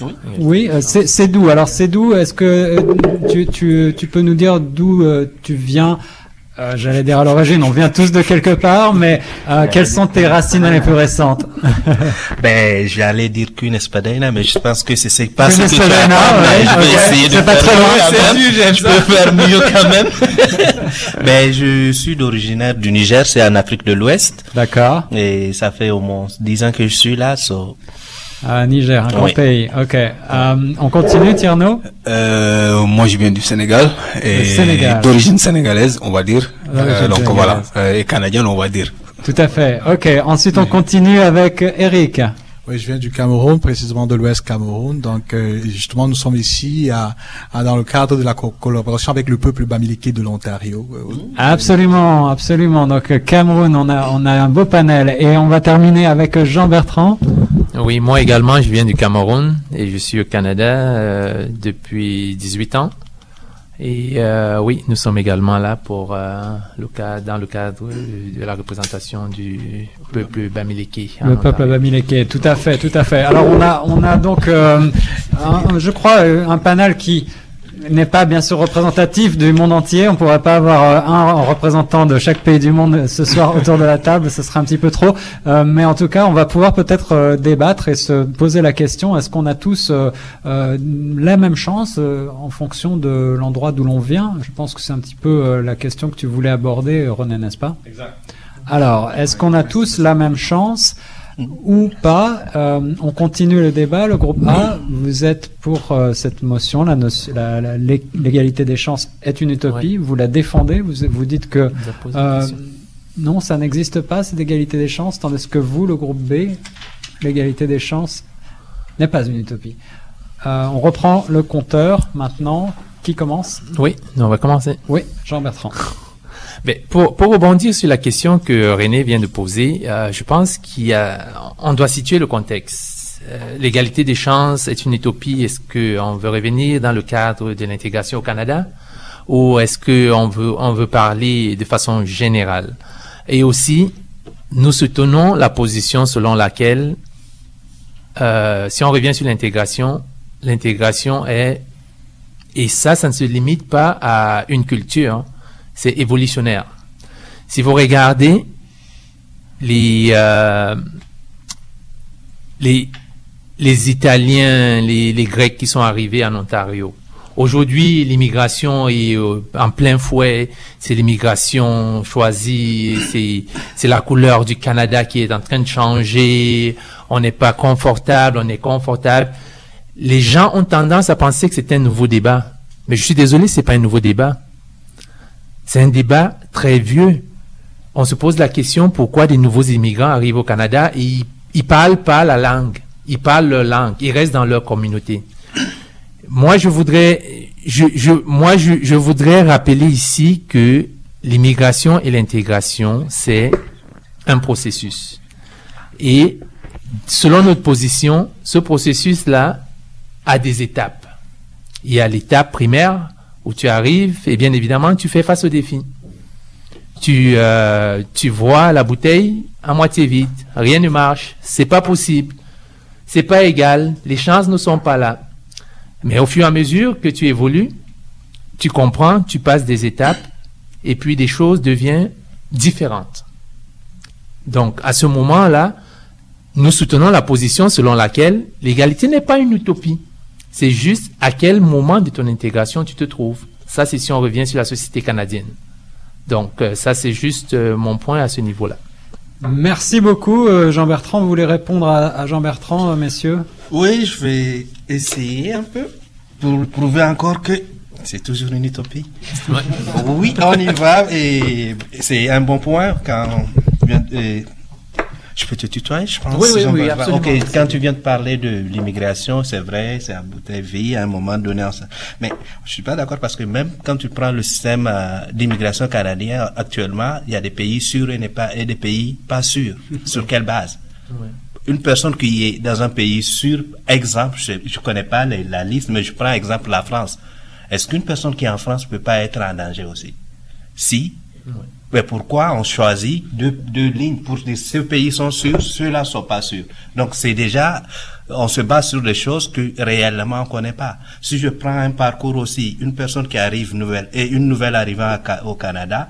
Oui.
Oui, euh, c'est d'où? Alors c'est d'où? Est-ce que tu, tu, tu peux nous dire d'où tu viens Euh, J'allais dire à l'origine, on vient tous de quelque part, mais euh, quelles sont tes racines les plus récentes?
Ben, j'allais dire qu'une espadena, mais je pense que c'est pas ce que tu as
ouais,
je vais essayer de
pas
faire
très loin,
mieux quand même. Je peux faire mieux quand même. ben, je suis d'originaire du Niger, c'est en Afrique de l'Ouest.
D'accord.
Et ça fait au moins 10 ans que je suis là, so.
Ah, Niger, un grand
Oui.
pays. Ok. Euh, on continue, Tierno
Euh, moi, je viens du Sénégal et
Sénégal.
d'origine sénégalaise, on va dire. Euh, donc voilà, Euh, et canadienne, on va dire.
Tout à fait. Ok. Ensuite, on continue avec Eric.
Oui, je viens du Cameroun, précisément de l'Ouest Cameroun. Donc, euh, justement, nous sommes ici à, à- dans le cadre de la co- collaboration avec le peuple bamileke de l'Ontario. Euh,
Absolument, absolument. Donc euh, Cameroun, on a on a un beau panel et on va terminer avec euh, Jean Bertrand.
Oui, moi également, je viens du Cameroun et je suis au Canada euh, depuis 18 ans. Et euh, oui, nous sommes également là pour euh, le cadre, dans le cadre de la représentation du peuple Bamileke.
Le peuple bamileke, tout à fait, tout à fait. Alors on a on a donc euh, un- je crois euh, un panel qui n'est pas bien sûr représentatif du monde entier. On pourrait pas avoir euh, un représentant de chaque pays du monde ce soir autour de la table, ce serait un petit peu trop. Euh, mais en tout cas, on va pouvoir peut-être euh, débattre et se poser la question est-ce qu'on a tous euh, euh, la même chance euh, en fonction de l'endroit d'où l'on vient? Je pense que c'est un petit peu la question que tu voulais aborder, René, n'est-ce pas?
Exact.
alors, est-ce qu'on a tous la même chance ou pas Euh, On continue le débat. Le groupe A, vous êtes pour euh, cette motion, la notion- la- la- l'é- l'égalité des chances est une utopie. Vous la défendez. Vous, vous dites que euh, non, ça n'existe pas cette égalité des chances, tandis que vous, le groupe B, l'égalité des chances n'est pas une utopie. On reprend le compteur maintenant. Qui commence?
Oui, on va commencer.
Oui, Jean Bertrand.
Pour, pour rebondir sur la question que René vient de poser, euh, je pense qu'il y a, on doit situer le contexte. Euh, L'égalité des chances est une utopie. Est-ce qu'on veut revenir dans le cadre de l'intégration au Canada? Ou est-ce qu'on veut, on veut parler de façon générale? Et aussi, nous soutenons la position selon laquelle, euh, si on revient sur l'intégration, l'intégration est, et ça, ça ne se limite pas à une culture, c'est évolutionnaire. Si vous regardez les, euh, les, les Italiens, les, les Grecs qui sont arrivés en Ontario, aujourd'hui, l'immigration est euh, en plein fouet, c'est l'immigration choisie, c'est, la couleur du Canada qui est en train de changer, on n'est pas confortable, on est confortable. Les gens ont tendance à penser que c'est un nouveau débat. Mais je suis désolé, c'est pas un nouveau débat. C'est un débat très vieux. On se pose la question pourquoi des nouveaux immigrants arrivent au Canada et ils, ils parlent pas la langue. Ils parlent leur langue. Ils restent dans leur communauté. Moi, je voudrais, moi, je voudrais rappeler ici que l'immigration et l'intégration, c'est un processus. Et selon notre position, ce processus-là a des étapes. Il y a l'étape primaire où tu arrives et bien évidemment tu fais face au défi. Tu, euh, tu vois la bouteille à moitié vide, rien ne marche, c'est pas possible, c'est pas égal, les chances ne sont pas là. Mais au fur et à mesure que tu évolues, tu comprends, tu passes des étapes et puis des choses deviennent différentes. Donc à ce moment-là, nous soutenons la position selon laquelle l'égalité n'est pas une utopie. C'est juste à quel moment de ton intégration tu te trouves. Ça, c'est si on revient sur la société canadienne. Donc, euh, ça, c'est juste euh, mon point à ce niveau-là.
Merci beaucoup, euh, Jean Bertrand. Vous voulez répondre à, à Jean Bertrand, euh, messieurs?
Oui, je vais essayer un peu pour prouver encore que c'est toujours une utopie. Oui, on y va et c'est un bon point quand tu viens de- et je peux te tutoyer, je pense.
Oui, oui, oui, absolument.
Ok, quand tu viens de parler de l'immigration, c'est vrai, c'est à bout de vie à un moment donné. Mais je suis pas d'accord parce que même quand tu prends le système euh, d'immigration canadien actuellement, il y a des pays sûrs et, n'est pas, et des pays pas sûrs. Sur quelle base? Une personne qui est dans un pays sur exemple, je, je connais pas les- la liste, mais je prends exemple la France. Est-ce qu'une personne qui est en France peut pas être en danger aussi? Si? Mais pourquoi on choisit deux, deux lignes pour dire ces pays sont sûrs, ceux-là sont pas sûrs? Donc c'est déjà, on se base sur des choses que réellement on connaît pas. Si je prends un parcours aussi, une personne qui arrive nouvelle et une nouvelle arrivant au Canada,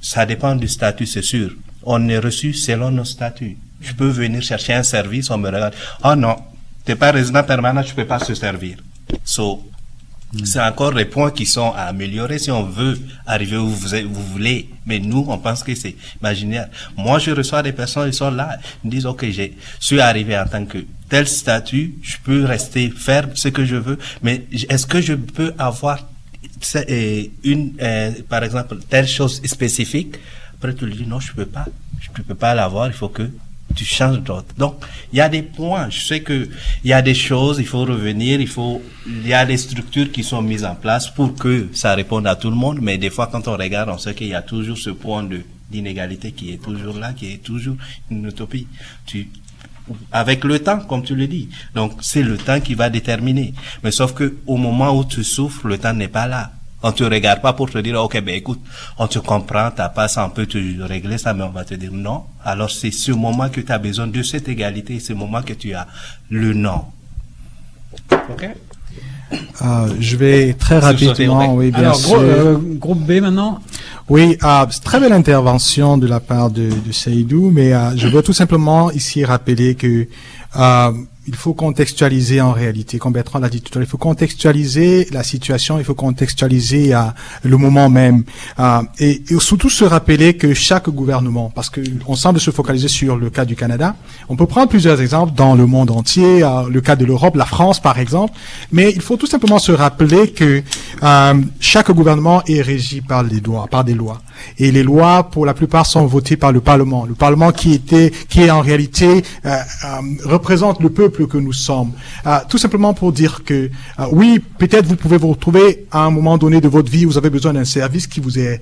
ça dépend du statut, c'est sûr. On est reçu selon nos statuts. Je peux venir chercher un service, on me regarde. Oh non, t'es pas résident permanent, tu peux pas se servir. So, c'est encore des points qui sont à améliorer si on veut arriver où vous, vous voulez. Mais nous, on pense que c'est imaginaire. Moi, je reçois des personnes, ils sont là, ils me disent, OK, je suis arrivé en tant que tel statut, je peux rester, faire ce que je veux, mais est-ce que je peux avoir euh, une, euh, par exemple, telle chose spécifique? Après, tu lui dis, non, je peux pas. Je peux pas l'avoir, il faut que tu changes d'autre. Donc, il y a des points. Je sais que il y a des choses, il faut revenir, il faut, il y a des structures qui sont mises en place pour que ça réponde à tout le monde. Mais des fois, quand on regarde, on sait qu'il y a toujours ce point de d'inégalité qui est toujours là, qui est toujours une utopie. Tu, avec le temps, comme tu le dis. Donc, c'est le temps qui va déterminer. Mais sauf que au moment où tu souffres, le temps n'est pas là. On te regarde pas pour te dire, OK, ben écoute, on te comprend, t'as pas ça, on peut te régler ça, mais on va te dire non. Alors c'est ce moment que tu as besoin de cette égalité, ce moment que tu as le non. OK?
Euh, je vais très rapidement, oui, bien
Alors,
sûr.
gros- euh, groupe B maintenant?
Oui, euh, c'est très belle intervention de la part de, de Seydou, mais euh, je veux tout simplement ici rappeler que il faut contextualiser en réalité, comme Bertrand l'a dit tout à l'heure, il faut contextualiser la situation, il faut contextualiser euh, le moment même, Euh, et, surtout se rappeler que chaque gouvernement, parce que on semble se focaliser sur le cas du Canada, on peut prendre plusieurs exemples dans le monde entier, euh, le cas de l'Europe, la France par exemple, mais il faut tout simplement se rappeler que chaque gouvernement est régi par les lois, par des lois. Et les lois, pour la plupart, sont votées par le Parlement. Le Parlement qui était, qui est en réalité euh, euh, représente le peuple que nous sommes. Euh, tout simplement pour dire que euh, oui, peut-être vous pouvez vous retrouver à un moment donné de votre vie, vous avez besoin d'un service qui vous est,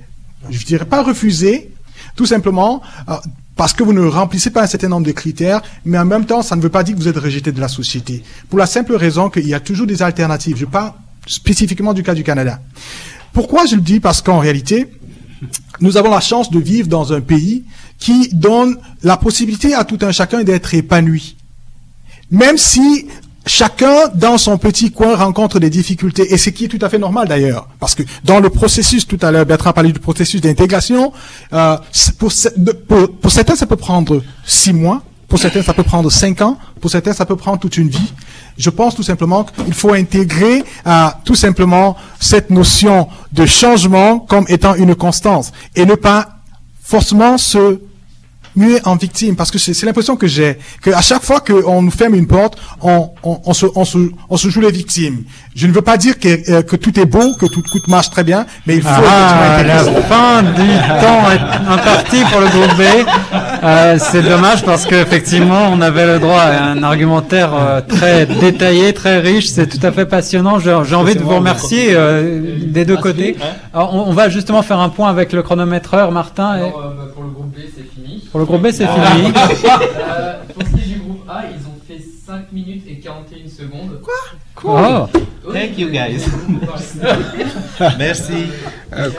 je dirais pas refusé, tout simplement euh, parce que vous ne remplissez pas un certain nombre de critères, mais en même temps, ça ne veut pas dire que vous êtes rejeté de la société. Pour la simple raison qu'il y a toujours des alternatives. Je parle spécifiquement du cas du Canada. Pourquoi je le dis? Parce qu'en réalité, nous avons la chance de vivre dans un pays qui donne la possibilité à tout un chacun d'être épanoui. Même si chacun dans son petit coin rencontre des difficultés, et ce qui est tout à fait normal d'ailleurs, parce que dans le processus, tout à l'heure Bertrand parlé du processus d'intégration, euh, pour, pour certains ça peut prendre six mois, pour certains ça peut prendre cinq ans, pour certains ça peut prendre toute une vie. Je pense tout simplement qu'il faut intégrer euh, tout simplement cette notion de changement comme étant une constance et ne pas forcément se muer en victime parce que c'est c'est l'impression que j'ai que à chaque fois qu'on nous ferme une porte on, on, on, se, on, se, on se joue les victimes je ne veux pas dire que, euh, que tout est beau que tout, tout marche très bien mais il faut
Ah, la fin du temps est imparti pour le groupe B. Euh, c'est dommage parce qu'effectivement, on avait le droit à un argumentaire euh, très détaillé, très riche. C'est tout à fait passionnant. J'ai j'ai envie de vous remercier euh, des deux côtés. Alors, on, on va justement faire un point avec le chronométreur, Martin. et-
Alors, euh, bah, pour le groupe B, c'est fini.
Pour le groupe B, c'est fini.
Euh, pour ce qui est du groupe A, ils ont fait 5 minutes et 41 secondes.
Oh.
Oui,
Thank you, guys. Merci.
3 minutes.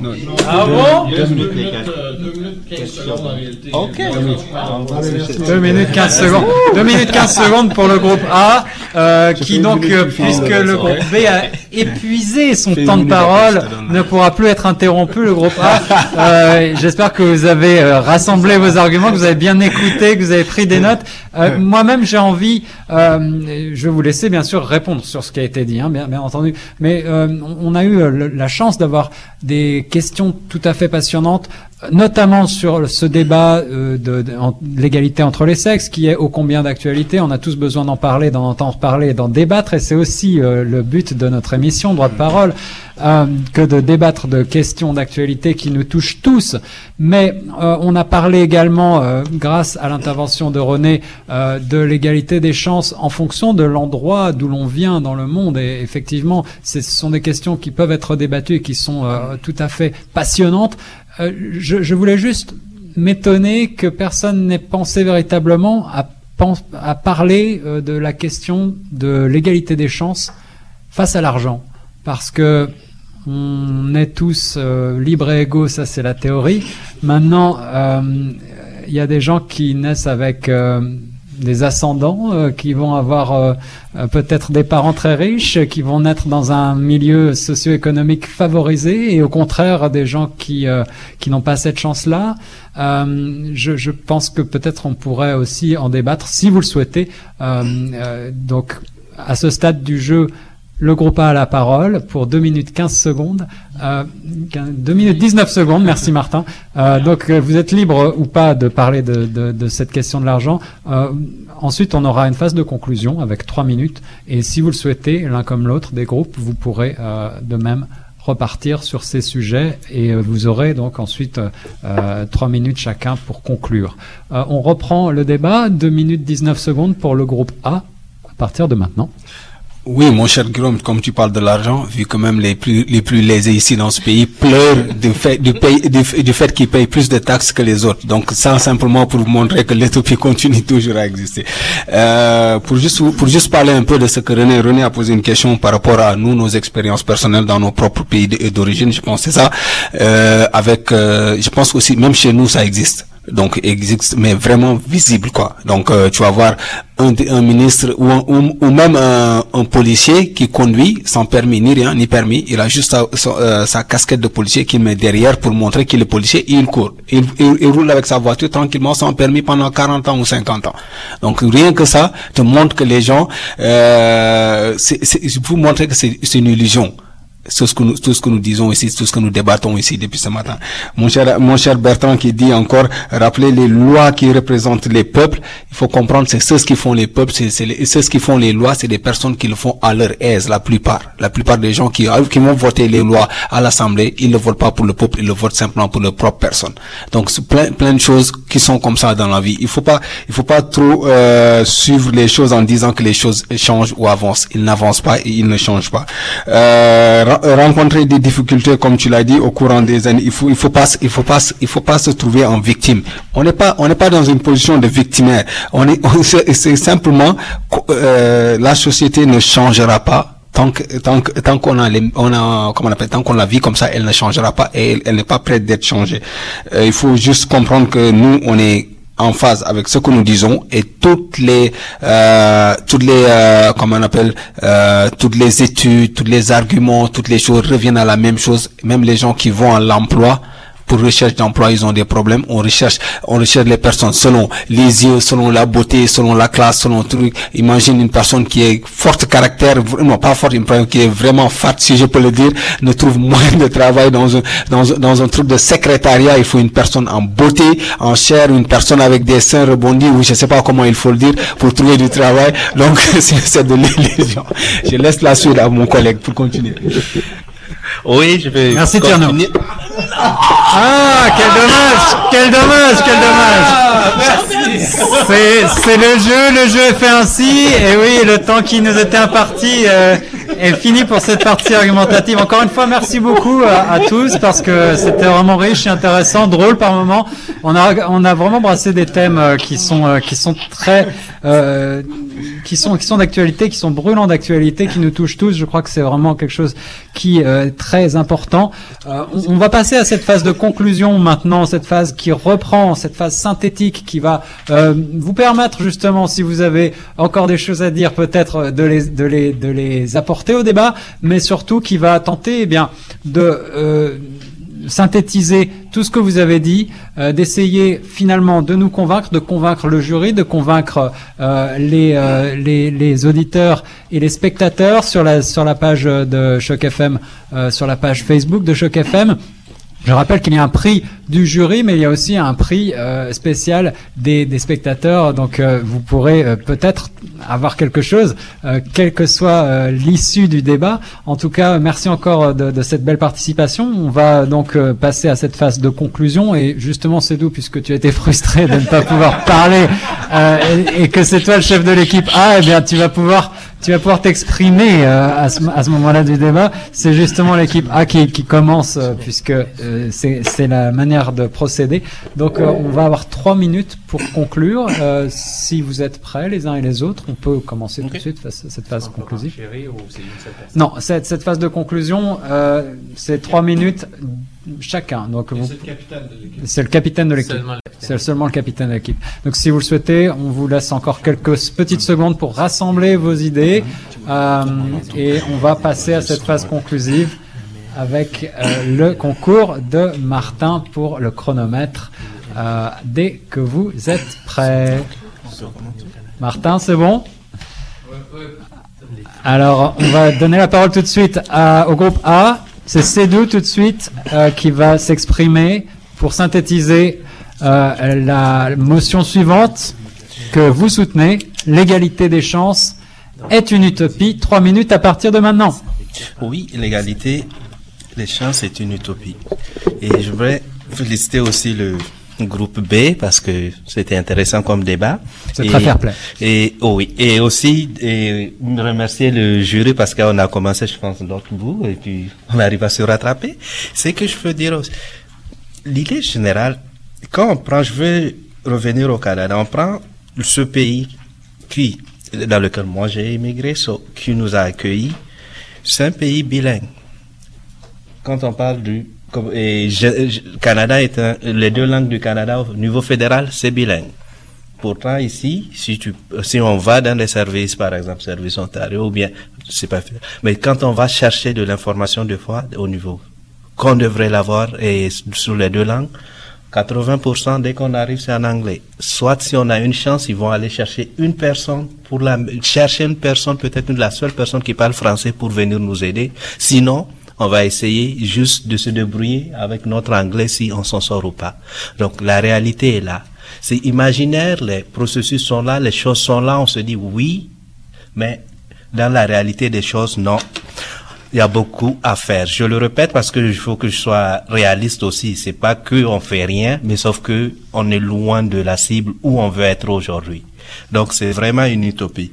Non,
et-
non.
Ah bon
Il reste
Deux
2
minutes,
minutes,
les gars.
euh, deux minutes 15 secondes en réalité.
OK.
Deux minutes 15 secondes. Deux minutes 15 secondes pour le groupe A, euh, qui donc, euh, puisque le groupe. B a épuisé son temps de parole, ne pourra plus être interrompu, le groupe A. Euh, J'espère que vous avez euh, rassemblé vos arguments, que vous avez bien écouté, que vous avez pris des notes. Euh, Moi-même, j'ai envie, euh, je vais vous laisser bien sûr répondre sur ce qui a été dit, hein, bien, bien entendu, mais euh, on a eu le- la chance d'avoir des questions tout à fait passionnantes, notamment sur ce débat euh, de, de- en- l'égalité entre les sexes, qui est ô combien d'actualité. On a tous besoin d'en parler, d'en entendre parler, d'en débattre, et c'est aussi euh, le but de notre émission Droit de parole, euh, que de débattre de questions d'actualité qui nous touchent tous. Mais euh, on a parlé également, euh, grâce à l'intervention de René, euh, de l'égalité des chances en fonction de l'endroit d'où l'on vient dans le monde. Et effectivement, ce sont des questions qui peuvent être débattues et qui sont euh, tout à fait passionnantes. Euh, je, je voulais juste m'étonner que personne n'ait pensé véritablement à, à parler euh, de la question de l'égalité des chances face à l'argent. Parce que on est tous euh, libres et égaux, ça c'est la théorie. Maintenant, il y a des gens qui naissent avec des ascendants euh, qui vont avoir euh, euh, peut-être des parents très riches, qui vont naître dans un milieu socio-économique favorisé, et au contraire des gens qui qui n'ont pas cette chance-là. Je, je, pense que peut-être on pourrait aussi en débattre si vous le souhaitez. donc à ce stade du jeu, le groupe A a la parole pour 2 minutes 15 secondes. Euh, 2 minutes 19 secondes, merci Martin. Euh, donc euh, vous êtes libre ou pas de parler de, cette question de l'argent. Euh, ensuite, on aura une phase de conclusion avec 3 minutes. Et si vous le souhaitez, l'un comme l'autre des groupes, vous pourrez de même repartir sur ces sujets et vous aurez donc ensuite euh, 3 minutes chacun pour conclure. on reprend le débat, 2 minutes 19 secondes pour le groupe A à partir de maintenant.
Oui, mon cher Guillaume, comme tu parles de l'argent, vu que même les plus les plus lésés ici dans ce pays pleurent du fait du, pays, du, fait qu'ils payent plus de taxes que les autres. Donc ça simplement pour vous montrer que l'utopie continue toujours à exister. Euh, pour juste pour juste parler un peu de ce que René René a posé une question par rapport à nous nos expériences personnelles dans nos propres pays d'origine. Je pense c'est ça. Euh, avec, euh, je pense aussi même chez nous ça existe donc existe mais vraiment visible quoi. Donc euh, tu vas voir un, un ministre ou, ou, même un, un, policier qui conduit sans permis ni rien ni permis. Il a juste sa, euh, sa, casquette de policier qu'il met derrière pour montrer qu'il est policier. Et il court. Il, il, roule avec sa voiture tranquillement sans permis pendant 40 ans ou 50 ans. Donc rien que ça te montre que les gens euh, c'est, vous montrer que c'est une illusion tout ce que nous, tout ce que nous disons ici, tout ce que nous débattons ici depuis ce matin. Mon cher, mon cher Bertrand qui dit encore, rappeler les lois qui représentent les peuples. Il faut comprendre, c'est ceux qui font les peuples, c'est ceux qui font les lois, c'est des personnes qui le font à leur aise, la plupart. La plupart des gens qui, qui vont voter les lois à l'Assemblée, ils ne votent pas pour le peuple, ils le votent simplement pour leur propre personne. Donc, plein, plein de choses qui sont comme ça dans la vie. Il faut pas, il faut pas trop euh, suivre les choses en disant que les choses changent ou avancent. Ils n'avancent pas et ils ne changent pas. Euh, rencontrer des difficultés, comme tu l'as dit, au courant des années. Il faut, il faut pas, il faut pas, il faut pas se trouver en victime. On n'est pas, on n'est pas dans une position de victimaire. On est, c'est simplement, euh, la société ne changera pas tant que tant que tant qu'on a les, on a comment on appelle tant qu'on la vit comme ça elle ne changera pas et elle, n'est pas prête d'être changée euh, il faut juste comprendre que nous on est en phase avec ce que nous disons et toutes les euh, toutes les euh, comment on appelle euh, toutes les études, tous les arguments, toutes les choses reviennent à la même chose. Même les gens qui vont à l'emploi pour recherche d'emploi, ils ont des problèmes. On recherche, on recherche les personnes selon les yeux, selon la beauté, selon la classe, selon truc. Imagine une personne qui est forte caractère, non pas forte, une personne qui est vraiment fat, si je peux le dire, ne trouve moins de travail dans un, dans, dans un truc de secrétariat. Il faut une personne en beauté, en chair, une personne avec des seins rebondis, ou je sais pas comment il faut le dire, pour trouver du travail. Donc, c'est de l'illusion. Je laisse la suite à mon collègue pour continuer.
Oui, je vais.
Merci Tierno. Ah, quel dommage, quel dommage, quel dommage. Ah, c'est, c'est le jeu, le jeu est fait ainsi. Et oui, le temps qui nous était imparti euh, est fini pour cette partie argumentative. Encore une fois, merci beaucoup à, tous parce que c'était vraiment riche et intéressant, drôle par moment. On a, on a vraiment brassé des thèmes euh, qui sont, euh, qui sont très, euh, qui sont, qui sont d'actualité, qui sont brûlants d'actualité, qui nous touchent tous. Je crois que c'est vraiment quelque chose qui est très important. on, on va passer à cette phase de conclusion maintenant, cette phase qui reprend, cette phase synthétique qui va vous permettre justement, si vous avez encore des choses à dire, peut-être de les, de les, de les apporter au débat, mais surtout qui va tenter eh bien, de euh, synthétiser tout ce que vous avez dit, euh, d'essayer finalement de nous convaincre, de convaincre le jury, de convaincre euh, les, les, auditeurs et les spectateurs sur la, sur la page de Choc FM, sur la page Facebook de Choc FM. Je rappelle qu'il y a un prix du jury, mais il y a aussi un prix euh, spécial des, des, spectateurs. Donc euh, vous pourrez euh, peut-être avoir quelque chose, quelle que soit l'issue du débat. En tout cas, merci encore de, de, cette belle participation. On va donc passer à cette phase de conclusion. Et justement, c'est doux puisque tu as été frustré de ne pas pouvoir parler et, et, que c'est toi le chef de l'équipe Ah, eh bien, tu vas pouvoir tu vas pouvoir t'exprimer à ce, à ce moment-là du débat. C'est justement l'équipe A qui, qui commence puisque c'est la manière manière de procéder. Donc, euh, on va avoir trois minutes pour conclure. Euh, si vous êtes prêts, les uns et les autres, on peut commencer tout de suite face- cette phase conclusive.
Ou
Non, cette, cette phase de conclusion, euh, c'est trois minutes chacun. Donc, vous-
c'est le capitaine de l'équipe.
c'est.
Seulement le capitaine.
C'est seulement le capitaine de l'équipe. Donc, si vous le souhaitez, on vous laisse encore quelques petites secondes pour rassembler vos idées. Euh, et on va passer à cette phase conclusive avec euh, le concours de Martin pour le chronomètre. euh, dès que vous êtes prêts. Martin, c'est bon? Alors, on va donner la parole tout de suite au groupe A. C'est Cédou tout de suite euh, qui va s'exprimer pour synthétiser la motion suivante que vous soutenez. L'égalité des chances est une utopie. Trois minutes à partir de maintenant.
Oui, l'égalité des chances est une utopie. Et je voudrais féliciter aussi le groupe B parce que c'était intéressant comme débat.
C'est très fair play.
Et oh oui, et aussi et remercier le jury parce qu'on a commencé, je pense, l'autre bout et puis on arrive à se rattraper. C'est que je veux dire, aussi, l'idée générale, quand on prend, je veux revenir au Canada, on prend ce pays qui, dans lequel moi j'ai immigré, qui nous a accueillis, c'est un pays bilingue. Quand on parle du Canada est un, les deux langues du Canada au niveau fédéral, c'est bilingue. Pourtant, ici, si tu, si on va dans des services, par exemple, services Ontario, ou bien, c'est pas, mais quand on va chercher de l'information, des fois, au niveau, qu'on devrait l'avoir, et sur les deux langues, 80% dès qu'on arrive, c'est en anglais. Soit si on a une chance, ils vont aller chercher une personne pour la, chercher une personne, peut-être la seule personne qui parle français pour venir nous aider. Sinon, on va essayer juste de se débrouiller avec notre anglais si on s'en sort ou pas. Donc, la réalité est là. C'est imaginaire, les processus sont là, les choses sont là, on se dit oui, mais dans la réalité des choses, non. Il y a beaucoup à faire. Je le répète parce que il faut que je sois réaliste aussi. C'est pas que on fait rien, mais sauf que on est loin de la cible où on veut être aujourd'hui. Donc c'est vraiment une utopie.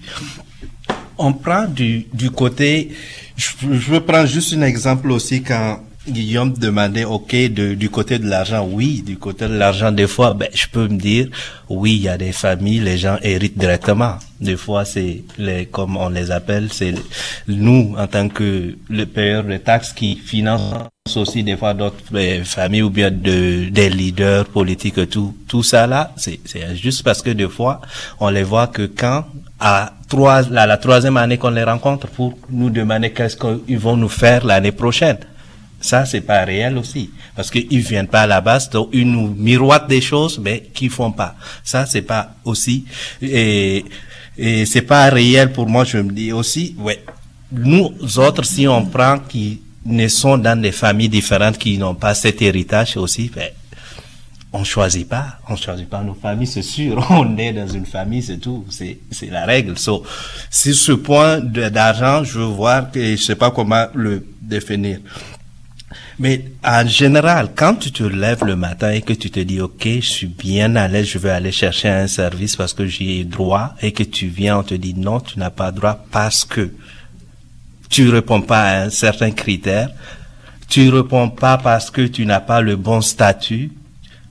On prend du, du côté, je, je veux prendre juste un exemple aussi quand Guillaume demandait, OK, de, du côté de l'argent, oui, du côté de l'argent, des fois, ben, je peux me dire, oui, il y a des familles, les gens héritent directement. Des fois, c'est les, comme on les appelle, c'est nous, en tant que le payeur de taxes qui financent aussi des fois d'autres euh, familles ou bien de, des leaders politiques tout. Tout ça là, c'est, juste parce que des fois, on les voit que quand à trois, la troisième année qu'on les rencontre pour nous demander qu'est-ce qu'ils vont nous faire l'année prochaine. Ça, c'est pas réel aussi. Parce qu'ils viennent pas à la base, donc ils nous miroitent des choses, mais qu'ils font pas. Ça, c'est pas aussi, et, et c'est pas réel pour moi, je me dis aussi, ouais. Nous autres, si on prend qui naissons dans des familles différentes qui n'ont pas cet héritage aussi, ben, on choisit pas, on choisit pas nos familles, c'est sûr. On est dans une famille, c'est tout, c'est c'est la règle. So, sur ce point d'argent, je veux voir que je sais pas comment le définir. Mais en général, quand tu te lèves le matin et que tu te dis, OK, je suis bien à l'aise, je vais aller chercher un service parce que j'y ai droit, et que tu viens, on te dit, non, tu n'as pas droit parce que tu réponds pas à un certain critère, tu réponds pas parce que tu n'as pas le bon statut,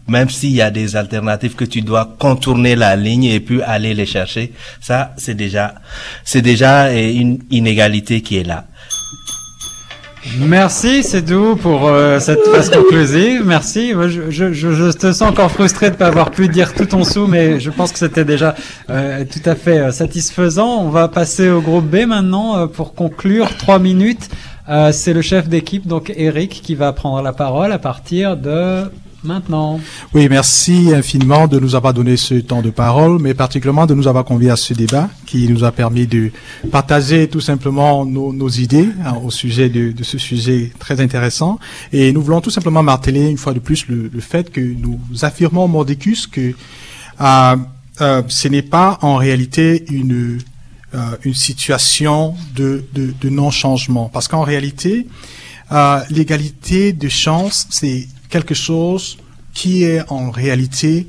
même s'il y a des alternatives que tu dois contourner la ligne et puis aller les chercher, ça, c'est déjà, c'est déjà une inégalité qui est là.
Merci, c'est doux pour euh, cette phase conclusive. Merci. Je, je, je, te sens encore frustré de ne pas avoir pu dire tout ton sou, mais je pense que c'était déjà euh, tout à fait euh, satisfaisant. On va passer au groupe B maintenant euh, pour conclure. Trois minutes. Euh, c'est le chef d'équipe, donc Eric, qui va prendre la parole à partir de maintenant.
Oui, merci infiniment de nous avoir donné ce temps de parole, mais particulièrement de nous avoir conviés à ce débat qui nous a permis de partager tout simplement nos, nos idées hein, au sujet de, de, ce sujet très intéressant. Et nous voulons tout simplement marteler une fois de plus le, le fait que nous affirmons mordicus que euh, euh, ce n'est pas en réalité une euh, une situation de, de, de non-changement. Parce qu'en réalité, euh, l'égalité de chance, c'est quelque chose qui est en réalité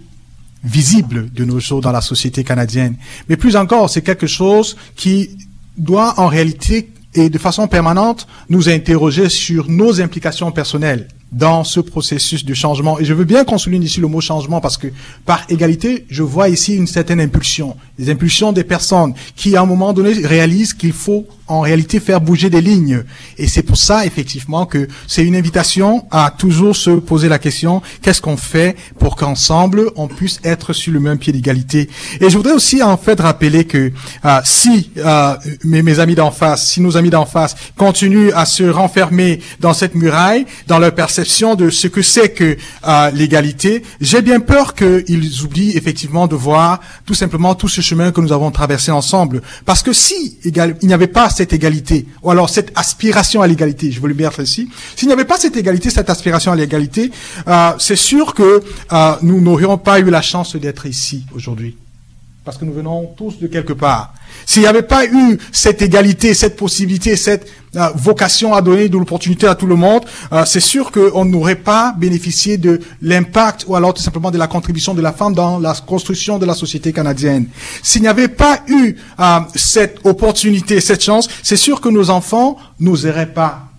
visible de nos jours dans la société canadienne. Mais plus encore, c'est quelque chose qui doit en réalité et de façon permanente nous interroger sur nos implications personnelles dans ce processus de changement. Et je veux bien qu'on souligne ici le mot changement parce que par égalité, je vois ici une certaine impulsion, des impulsions des personnes qui, à un moment donné, réalisent qu'il faut en réalité faire bouger des lignes. Et c'est pour ça, effectivement, que c'est une invitation à toujours se poser la question, qu'est-ce qu'on fait pour qu'ensemble, on puisse être sur le même pied d'égalité. Et je voudrais aussi, en fait, rappeler que euh, si euh, mes, mes amis d'en face, si nos amis d'en face continuent à se renfermer dans cette muraille, dans leur perception de ce que c'est que euh, l'égalité, j'ai bien peur qu'ils oublient effectivement de voir tout simplement tout ce chemin que nous avons traversé ensemble. Parce que si il n'y avait pas cette égalité, ou alors cette aspiration à l'égalité, je veux le mettre ici, s'il n'y avait pas cette égalité, cette aspiration à l'égalité, euh, c'est sûr que euh, nous n'aurions pas eu la chance d'être ici aujourd'hui. Parce que nous venons tous de quelque part. S'il n'y avait pas eu cette égalité, cette possibilité, cette euh, vocation à donner de l'opportunité à tout le monde, euh, c'est sûr qu'on n'aurait pas bénéficié de l'impact ou alors tout simplement de la contribution de la femme dans la construction de la société canadienne. S'il n'y avait pas eu euh, cette opportunité, cette chance, c'est sûr que nos enfants n'oseraient pas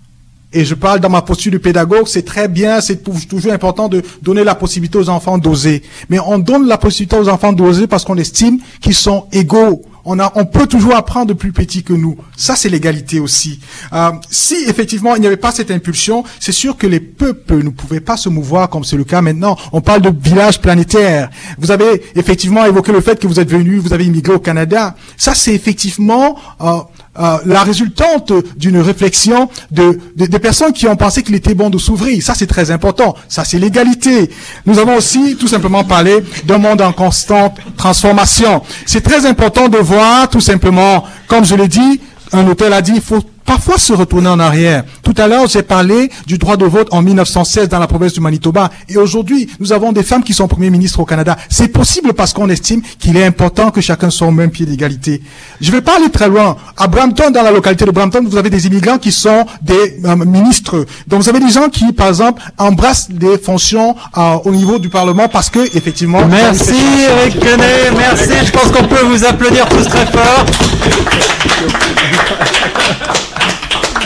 et je parle dans ma posture de pédagogue, c'est très bien, c'est toujours important de donner la possibilité aux enfants d'oser. Mais on donne la possibilité aux enfants d'oser parce qu'on estime qu'ils sont égaux. On, a, on peut toujours apprendre de plus petits que nous. Ça, c'est l'égalité aussi. Euh, si effectivement il n'y avait pas cette impulsion, c'est sûr que les peuples ne pouvaient pas se mouvoir comme c'est le cas maintenant. On parle de village planétaire. Vous avez effectivement évoqué le fait que vous êtes venu, vous avez immigré au Canada. Ça, c'est effectivement euh, euh, la résultante d'une réflexion de, de- des personnes qui ont pensé qu'il était bon de s'ouvrir. Ça, c'est très important. Ça, c'est l'égalité. Nous avons aussi tout simplement parlé d'un monde en constante transformation. C'est très important de voir tout simplement, comme je l'ai dit, un hôtel a dit, il faut parfois se retourner en arrière. Tout à l'heure, j'ai parlé du droit de vote en 1916 dans la province du Manitoba. Et aujourd'hui, nous avons des femmes qui sont premiers ministres au Canada. C'est possible parce qu'on estime qu'il est important que chacun soit au même pied d'égalité. Je vais pas aller très loin. À Brampton, dans la localité de Brampton, vous avez des immigrants qui sont des euh, ministres. Donc vous avez des gens qui, par exemple, embrassent des fonctions euh, au niveau du Parlement parce que, effectivement...
Merci Eric Quenet, merci. Je pense qu'on peut vous applaudir tous très fort.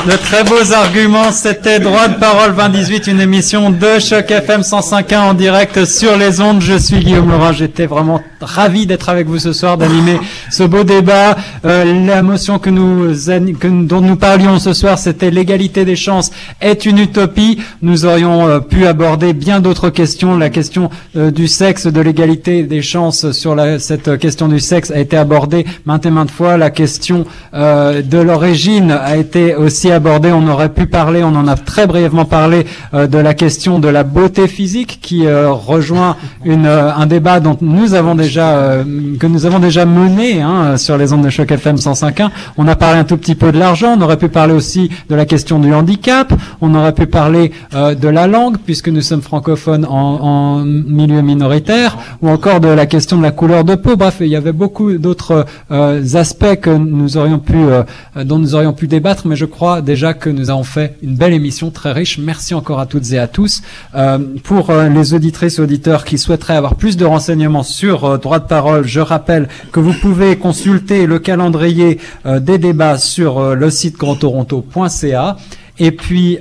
De très beaux arguments, c'était Droit de parole 2018, une émission de Choc FM 105.1 en direct sur les ondes. Je suis Guillaume Laurent, j'étais vraiment ravi d'être avec vous ce soir, d'animer ce beau débat. Euh, la motion que nous, que dont nous parlions ce soir, c'était l'égalité des chances est une utopie. Nous aurions euh, pu aborder bien d'autres questions. La question euh, du sexe, de l'égalité des chances sur la, cette question du sexe a été abordée maintes et maintes fois. La question euh, de l'origine a été aussi abordée. On aurait pu parler, on en a très brièvement parlé, euh, de la question de la beauté physique qui euh, rejoint une, euh, un débat dont nous avons déjà, euh, que nous avons déjà mené hein, sur les ondes de choc FM 105.1. On a parlé un tout petit peu de l'argent. On aurait pu parler aussi de la question du handicap. On aurait pu parler euh, de la langue puisque nous sommes francophones en, en milieu minoritaire, ou encore de la question de la couleur de peau. Bref, il y avait beaucoup d'autres euh, aspects que nous aurions pu, dont nous aurions pu débattre, mais je crois déjà que nous avons fait une belle émission très riche. Merci encore à toutes et à tous. Euh, pour euh, les auditrices et auditeurs qui souhaiteraient avoir plus de renseignements sur euh, droit de parole, je rappelle que vous pouvez consulter le calendrier euh, des débats sur le site grandtoronto.ca. Et puis,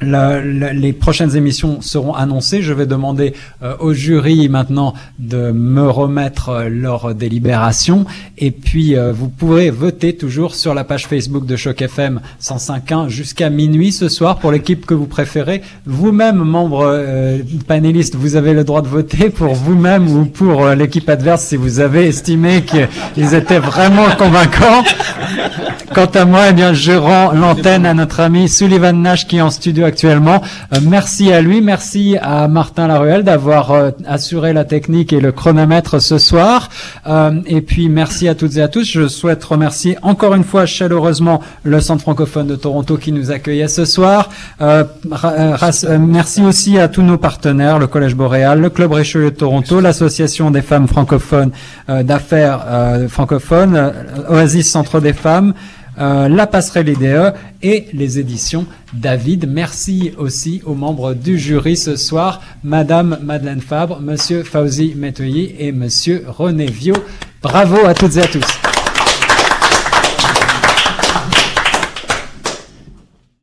la- la- les prochaines émissions seront annoncées. Je vais demander euh, au jury maintenant de me remettre euh, leur délibération. Et puis, euh, vous pourrez voter toujours sur la page Facebook de Choc FM 105.1 jusqu'à minuit ce soir pour l'équipe que vous préférez. Vous-même, membre euh, panéliste, vous avez le droit de voter pour vous-même ou pour euh, l'équipe adverse si vous avez estimé qu'ils étaient vraiment convaincants. Quant à moi, eh bien, je rends l'antenne à notre ami Sullivan Nash qui est en studio actuellement. Euh, merci à lui, merci à Martin Laruelle d'avoir euh, assuré la technique et le chronomètre ce soir. Euh, et puis merci à toutes et à tous. Je souhaite remercier encore une fois chaleureusement le Centre francophone de Toronto qui nous accueillait ce soir. Merci aussi à tous nos partenaires, le Collège Boréal, le Club Richelieu de Toronto, l'Association des femmes francophones d'affaires francophones, Oasis Centre des femmes, euh, la passerelle IDE et les éditions David. Merci aussi aux membres du jury ce soir, Madame Madeleine Fabre, Monsieur Fauzi Metoyi et Monsieur René Viau. Bravo à toutes et à tous.